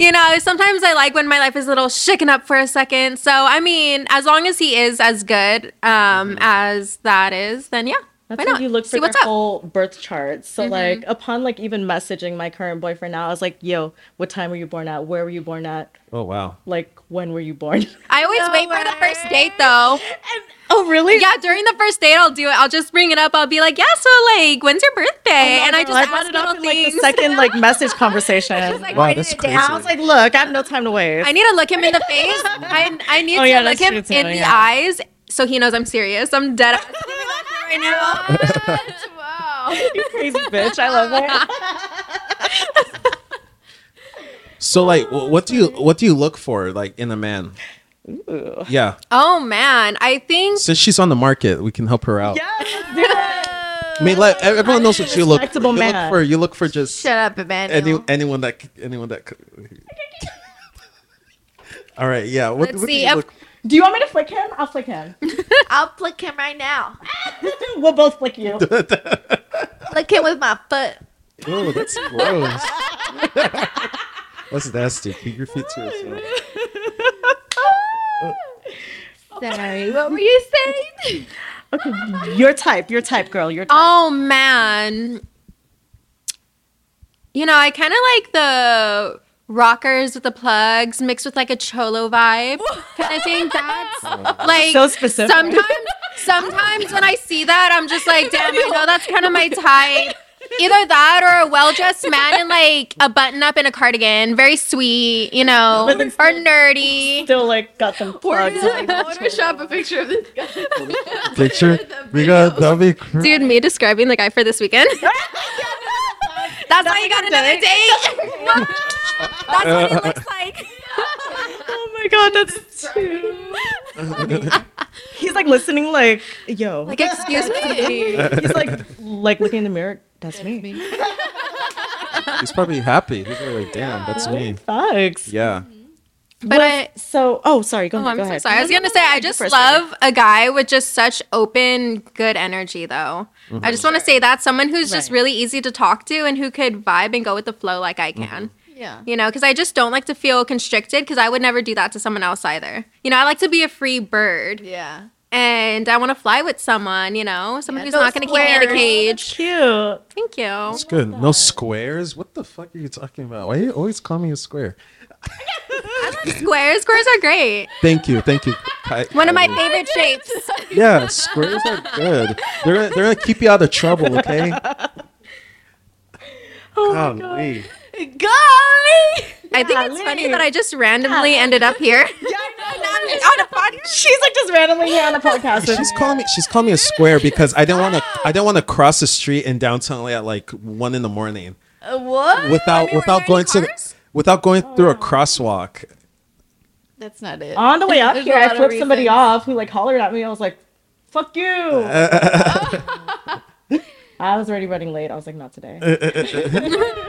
you know, sometimes I like when my life is a little shaken up for a second. So, I mean, as long as he is as good um, as that is, then yeah. That's why when not? you look for what's their up. Mm-hmm. whole birth chart. So like upon like even messaging my current boyfriend now, I was like, yo, what time were you born at? Where were you born at? Oh wow. Like when were you born? [laughs] I always No wait for the first date though. oh really? Yeah, during the first date, I'll do it. I'll just bring it up. I'll be like, yeah, so like, when's your birthday? and I just I brought it up little in like the second [laughs] like message conversation. like, Wow, writing that's crazy. I was like, look, I have no time to waste. I need to look him in the [laughs] face. I, I need Oh, to yeah, look him too, in the eyes so he knows I'm serious. I'm dead [laughs] ass giving right now. wow. you crazy bitch. I love it. [laughs] So like, what do you what do you look for like in a man? Ooh. Yeah, Oh man, I think since she's on the market, we can help her out. Yes, [laughs] I mean, let everyone knows what you look. You Respectable look man. for you look for just Shut up, man. any anyone that anyone that. c- All right, yeah. What, Let's what do see, you look- Do you want me to flick him? I'll flick him. [laughs] I'll flick him right now. [laughs] we'll both flick you. [laughs] Flick him with my foot. oh, that's gross. that's nasty. Keep your feet to yourself. Sorry, what were you saying? Okay, your type, your type, girl, your type. Oh man. You know, I kind of like the rockers with the plugs mixed with like a cholo vibe kind of thing. That's [laughs] like So specific. Sometimes, sometimes when I see that, I'm just like, [laughs] damn, I know that's kind of my type. Either that or a well dressed man in like a button up and a cardigan, very sweet, you know, But then or nerdy. Still like got some plugs. Photoshop a picture of this guy. Picture. [laughs] We got that'd be. Cr- Dude, me describing the guy for this weekend. That's why you got another date. That's what he looks like. [laughs] Oh my god, that's too. [laughs] He's like listening, like, yo. Like, excuse me. He's like, like looking in the mirror. That's me. He's probably happy. He's probably like, damn, that's me. Facts. Yeah. But I, So, oh, sorry. Go oh, ahead. I'm go so ahead. sorry. I was gonna say I just love a guy with just such open, good energy, though. I just want to mm-hmm. say that someone who's just really easy to talk to and who could vibe and go with the flow like I mm-hmm. can. Yeah. You know, because I just don't like to feel constricted because I would never do that to someone else either. You know, I like to be a free bird Yeah. and I want to fly with someone, you know, someone Yeah, who's no not going to keep me in a squares. cage. Cute. Thank you. It's good. No squares. What the fuck are you talking about? Why you always call me a square? Squares, squares are great. Thank you. Thank you. [laughs] Ki- One of my Kylie. favorite shapes. Yeah, squares are good. They're gonna, they're gonna keep you out of trouble, okay? [laughs] Oh Golly. Golly. I think it's funny that I just randomly ended up here. [laughs] Yeah, on a podcast. She's like just randomly here on a podcast. with She's me. calling me. She's calling me a square because I don't want to. I don't want to cross the street in downtown LA at like one in the morning Uh, what? without mean, were without there going any to cars? Without going through a oh. crosswalk. That's not it. On the way up here, a lot I of flipped somebody off who like hollered at me. I was like, "Fuck you!" [laughs] I was already running late. I was like, "Not today." [laughs]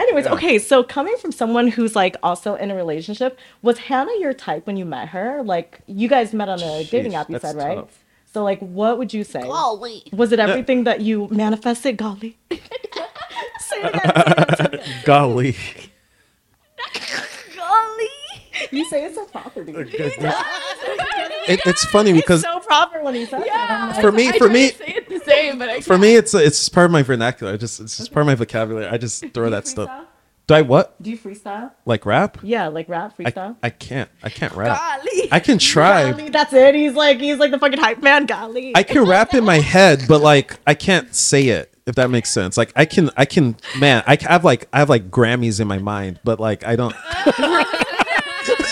Anyways, okay, so coming from someone who's like also in a relationship, was Hannah your type when you met her? Like, you guys met on a dating app, you that's said, right? tough. So, like, what would you say? Golly. Was it everything that you manifested? Golly. [laughs] say it again. Say it, say it. Golly. Golly. You say it so proper, dude. It, it's funny because so proper when he says it. for me, for me, Say it the same, but I for me, it's it's part of my vernacular. I just it's just part of my vocabulary. I just throw that stuff. Do I what? Do you freestyle? Like rap? Yeah, like rap I, freestyle. I can't. I can't rap. Golly. I can try. Golly, that's it. He's like he's like the fucking hype man. Golly. I can rap in my head, but like I can't say it. If that makes sense. Like I can, I can, man. I have like I have like Grammys in my mind, but like I don't. [laughs]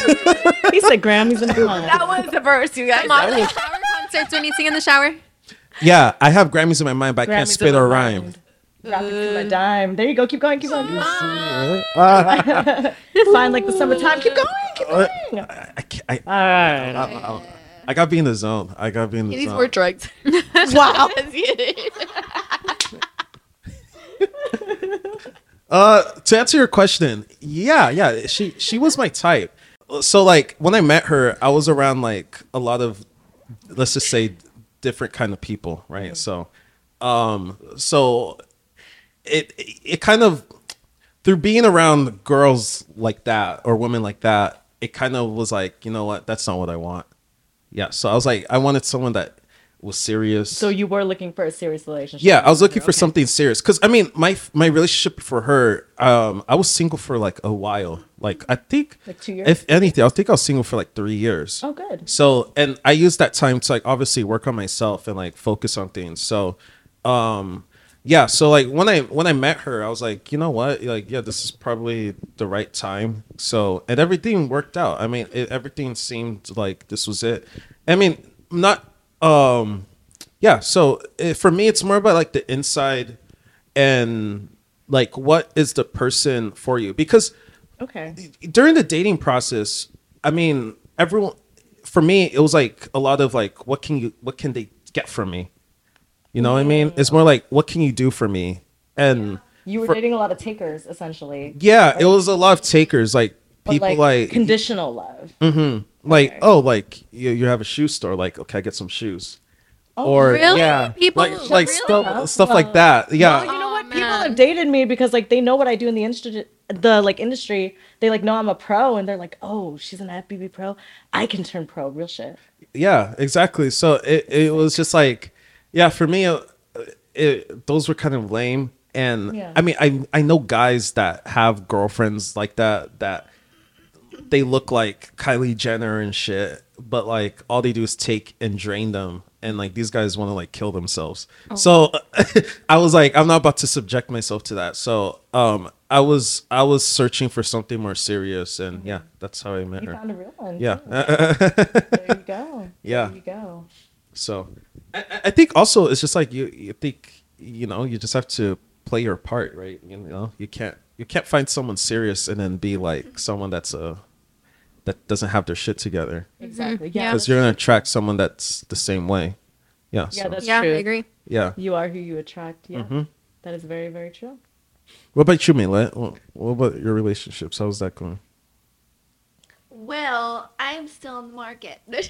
[laughs] he said Grammys in the mind. That was the verse, you guys. Model shower concerts when you sing in the shower. Yeah, I have Grammys in my mind, but I can't spit in or rhyme. mind. Rapping to my dime. There you go. Keep going. Keep going. Keep. Uh, Fine, like the summertime. Keep going. Keep going. I, can't, I, All right. I, I, I gotta be in the zone. I gotta be in the These zone. were drugs. [laughs] [laughs] Wow. Uh, to answer your question, yeah, yeah, she she was my type. So like when I met her, I was around like a lot of, let's just say, different kind of people, right? So, um, so it it kind of through being around girls like that or women like that, it kind of was like, you know what, that's not what I want. Yeah, so I was like, I wanted someone that was serious. So you were looking for a serious relationship. Yeah, I was looking for Okay. something serious because I mean, my my relationship for her, um, I was single for like a while. Like I think, Like two years? If anything, I think I was single for like three years. Oh, good. So, and I used that time to like obviously work on myself and like focus on things. So, um, yeah. So like when I when I met her, I was like, you know what? Like, yeah, this is probably the right time. So, and everything worked out. I mean, it, everything seemed like this was it. I mean, not um yeah so for me it's more about like the inside and like what is the person for you? Because Okay. during the dating process i mean everyone for me it was like a lot of like what can you what can they get from me? You know what i mean? It's more like what can you do for me? And You were for- dating a lot of takers, essentially. yeah it was a lot of takers like people like, like conditional love. Like Okay. oh like you, you have a shoe store like okay i get some shoes Oh, or really? yeah People- like like really? stuff stuff like that yeah Well, you know what? Oh, People man. have dated me because like they know what I do in the industry, the like industry. They like know I'm a pro, and they're like, "Oh, she's an FBB pro. I can turn pro, real shit." yeah exactly so it, it was just like yeah for me uh, it, those were kind of lame and Yeah. i mean i i know guys that have girlfriends like that that they look like kylie jenner and shit but like all they do is take and drain them and like these guys want to like kill themselves so [laughs] i was like i'm not about to subject myself to that so um i was i was searching for something more serious and yeah that's how i met You her found a real one. yeah [laughs] There you go. Yeah. There you go. So I, I think also it's just like you you think you know you just have to play your part, right? You know you can't you can't find someone serious and then be like someone that's a that doesn't have their shit together Exactly. Yeah. Yeah. because you're gonna attract someone that's the same way. Yeah. Yeah, so, that's yeah, true. I agree. yeah. You are who you attract. Yeah. Mm-hmm. That is very, very true. What about you, Milet? What, what about your relationships? How's that going? Well, I'm still in the market. [laughs] yeah,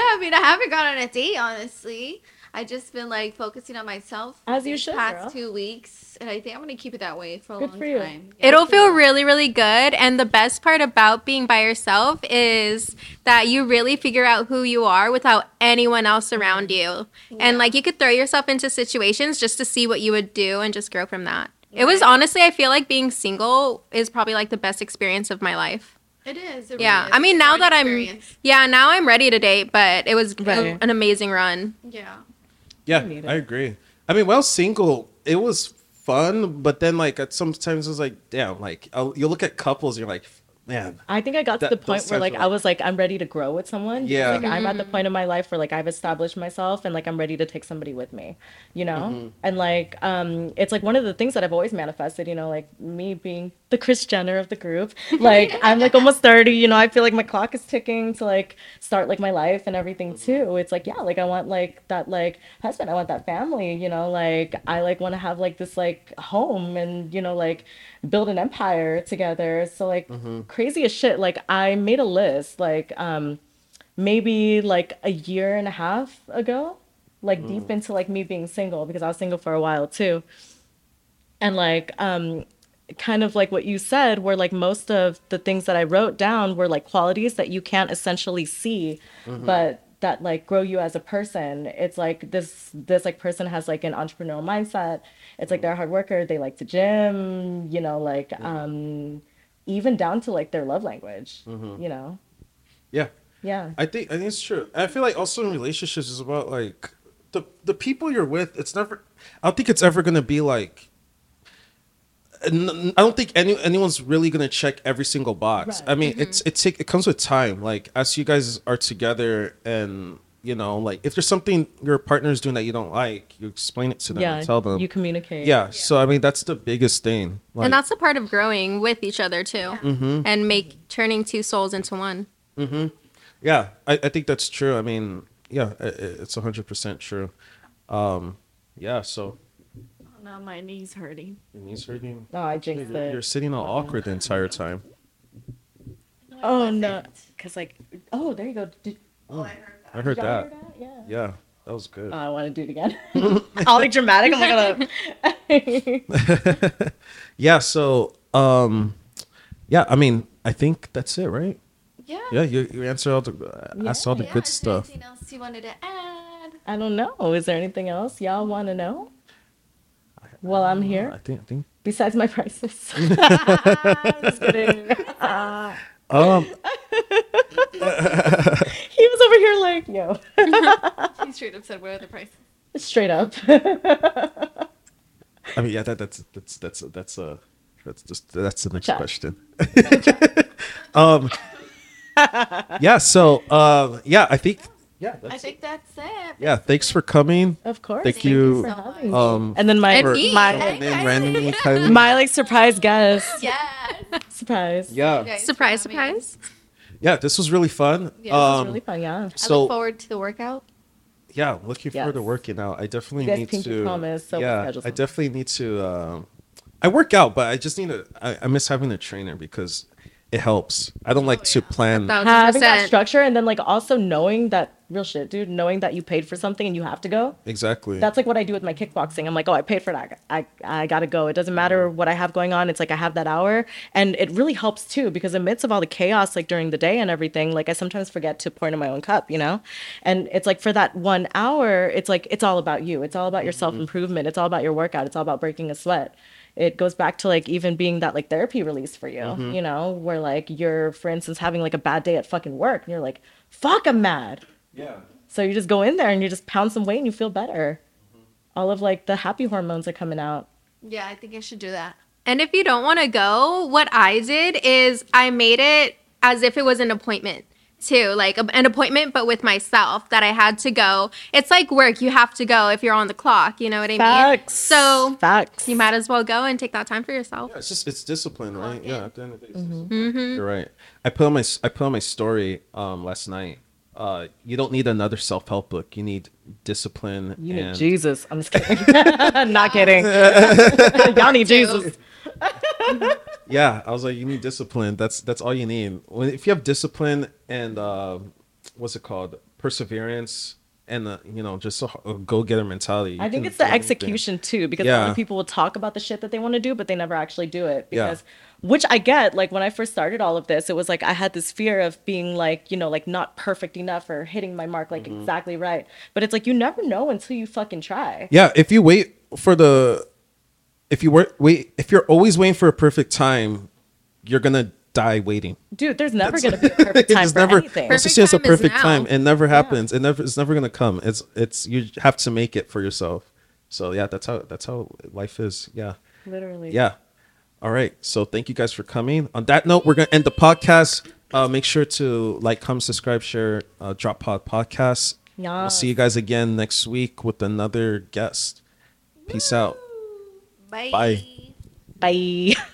I mean, I haven't gone on a date, honestly. I just been like focusing on myself As you these should, past girl. two weeks, and I think I'm gonna keep it that way for a Good long for you. time. Yeah. It'll feel really, really good. And the best part about being by yourself is that you really figure out who you are without anyone else around you. And like you could throw yourself into situations just to see what you would do and just grow from that. It was honestly, I feel like being single is probably like the best experience of my life. It is. It Yeah. really I mean, It's now an that I'm, yeah, now I'm ready to date, but it was Right. an amazing run. Yeah. Yeah. I agree. I mean, while single, it was fun, but then like at sometimes it was like, damn, like I'll, you look at couples, and you're like, man, I think I got That- to the point where times like I was like I'm ready to grow with someone. Yeah. Like I'm at Mm-hmm. the point in my life where like I've established myself and like I'm ready to take somebody with me, you know? Mm-hmm. And like um it's like one of the things that I've always manifested, you know, like me being the Kris Jenner of the group. Like I'm like [laughs] almost 30, you know, I feel like my clock is ticking to like start like my life and everything too. It's like, yeah, like I want like that like husband, I want that family, you know, like I like want to have like this like home and you know like build an empire together. So like crazy as shit. Like I made a list like um maybe like a year and a half ago, like deep into like me being single because I was single for a while too. And like um kind of like what you said where like most of the things that I wrote down were like qualities that you can't essentially see mm-hmm. but that like grow you as a person. It's like this this like person has like an entrepreneurial mindset. It's like mm-hmm. they're a hard worker, they like to gym, you know, like mm-hmm. um even down to like their love language, you know. Yeah. Yeah. I think I think it's true. I feel like also in relationships is about like the the people you're with. It's never. I don't think it's ever gonna be like. N- I don't think any anyone's really gonna check every single box. Right. I mean, it's it take, it comes with time. Like as you guys are together, and you know, like if there's something your partner's doing that you don't like, you explain it to them. yeah. and tell them. You communicate. yeah. So I mean, that's the biggest thing. Like, and that's a part of growing with each other too, Mm-hmm. and make turning two souls into one. Yeah, I, I think that's true. I mean, yeah, i- i- it's hundred percent true. Um, yeah. So now my knees hurting. your knees hurting. No, I jinxed You're, it. you're sitting all awkward the entire time. Oh no, cause like, oh, there you go. Did, I heard y'all that. hear that? Yeah. Yeah, that was good. Oh, I want to do it again. [laughs] I'll be dramatic. I'm not gonna. [laughs] [laughs] yeah. So, um, yeah. I mean, I think that's it, right? Yeah. Yeah. You you answered all the uh, asked all the Yeah, good is stuff. there anything else you wanted to add? I don't know. Is there anything else y'all want to know? While I'm I here, think I think. besides my prices. [laughs] Just kidding. [laughs] Um. [laughs] he was over here like, yo, He straight up said, "What are the prices?" straight up. I mean, yeah. That that's that's that's that's uh that's just that's the next Chat. question. um. Yeah. So. Um. Yeah. I think. Yeah. That's I think that's it. yeah. Thanks for coming. of course. Thank you. for having me. Um. and then my And me. my and then randomly [laughs] Kylie. my like surprise guest. Yes. Surprise. Yeah. Guys, Surprise, for having surprise. Yeah. This was really fun. Yeah, this was um. It's really fun. Yeah. I so look forward to the workout. yeah, looking forward to Yes. working out. I definitely You guys need pinky to. promise, so we'll yeah, schedule I something. definitely need to. Um, I work out, but I just need to. I, I miss having a trainer because it helps. I don't like to plan. Thousand Having that percent. structure and then like also knowing that real shit, dude, knowing that you paid for something and you have to go. Exactly. That's like what I do with my kickboxing. I'm like, oh, I paid for that. I I gotta go. It doesn't matter mm-hmm. what I have going on. It's like I have that hour, and it really helps too because amidst of all the chaos, like during the day and everything, like I sometimes forget to pour into my own cup, you know. And it's like for that one hour, it's like it's all about you. It's all about your mm-hmm. self improvement. It's all about your workout. It's all about breaking a sweat. It goes back to like even being that like therapy release for you, mm-hmm. you know, where like you're, for instance, having like a bad day at fucking work, and you're like, fuck, I'm mad. Yeah. So you just go in there and you just pound some weight and you feel better. All of like the happy hormones are coming out. Yeah, I think I should do that. And if you don't want to go, what I did is I made it as if it was an appointment too, like a- an appointment, but with myself that I had to go. It's like work; you have to go if you're on the clock. You know what I mean? Facts. So facts. you might as well go and take that time for yourself. Yeah, it's just it's discipline, right? Yeah. At the end of the day, it's Mm-hmm. discipline. You're right. I put on my I put on my story um last night. Uh, you don't need another self help book. You need discipline. You need and Jesus. I'm just kidding. [laughs] [laughs] Not kidding. [laughs] Y'all need Jesus. Yeah, I was like, you need discipline. That's that's all you need. When if you have discipline and uh, what's it called, perseverance, and uh, you know, just a, go getter mentality. I think it's the do anything. execution too, because a lot Yeah. of people will talk about the shit that they want to do, but they never actually do it. Yeah. Because, which I get, like when I first started all of this, it was like I had this fear of being like, you know, like not perfect enough or hitting my mark like Mm-hmm. exactly right. But it's like you never know until you fucking try. Yeah, if you wait for the, if you wait, wait, if you're always waiting for a perfect time, you're gonna die waiting. Dude, there's never gonna be a [laughs] perfect time It's for never. anything. Let's just Perfect it's a time is perfect time. It never happens. It never. It's never gonna come. It's it's you have to make it for yourself. So yeah, that's how that's how life is. Yeah. Literally. Yeah. All right. So thank you guys for coming. On that note, we're gonna end the podcast. Uh, make sure to like, comment, subscribe, share. Uh, Droppod Podcast. We'll see you guys again next week with another guest. Peace out. Bye. Bye. Bye. [laughs]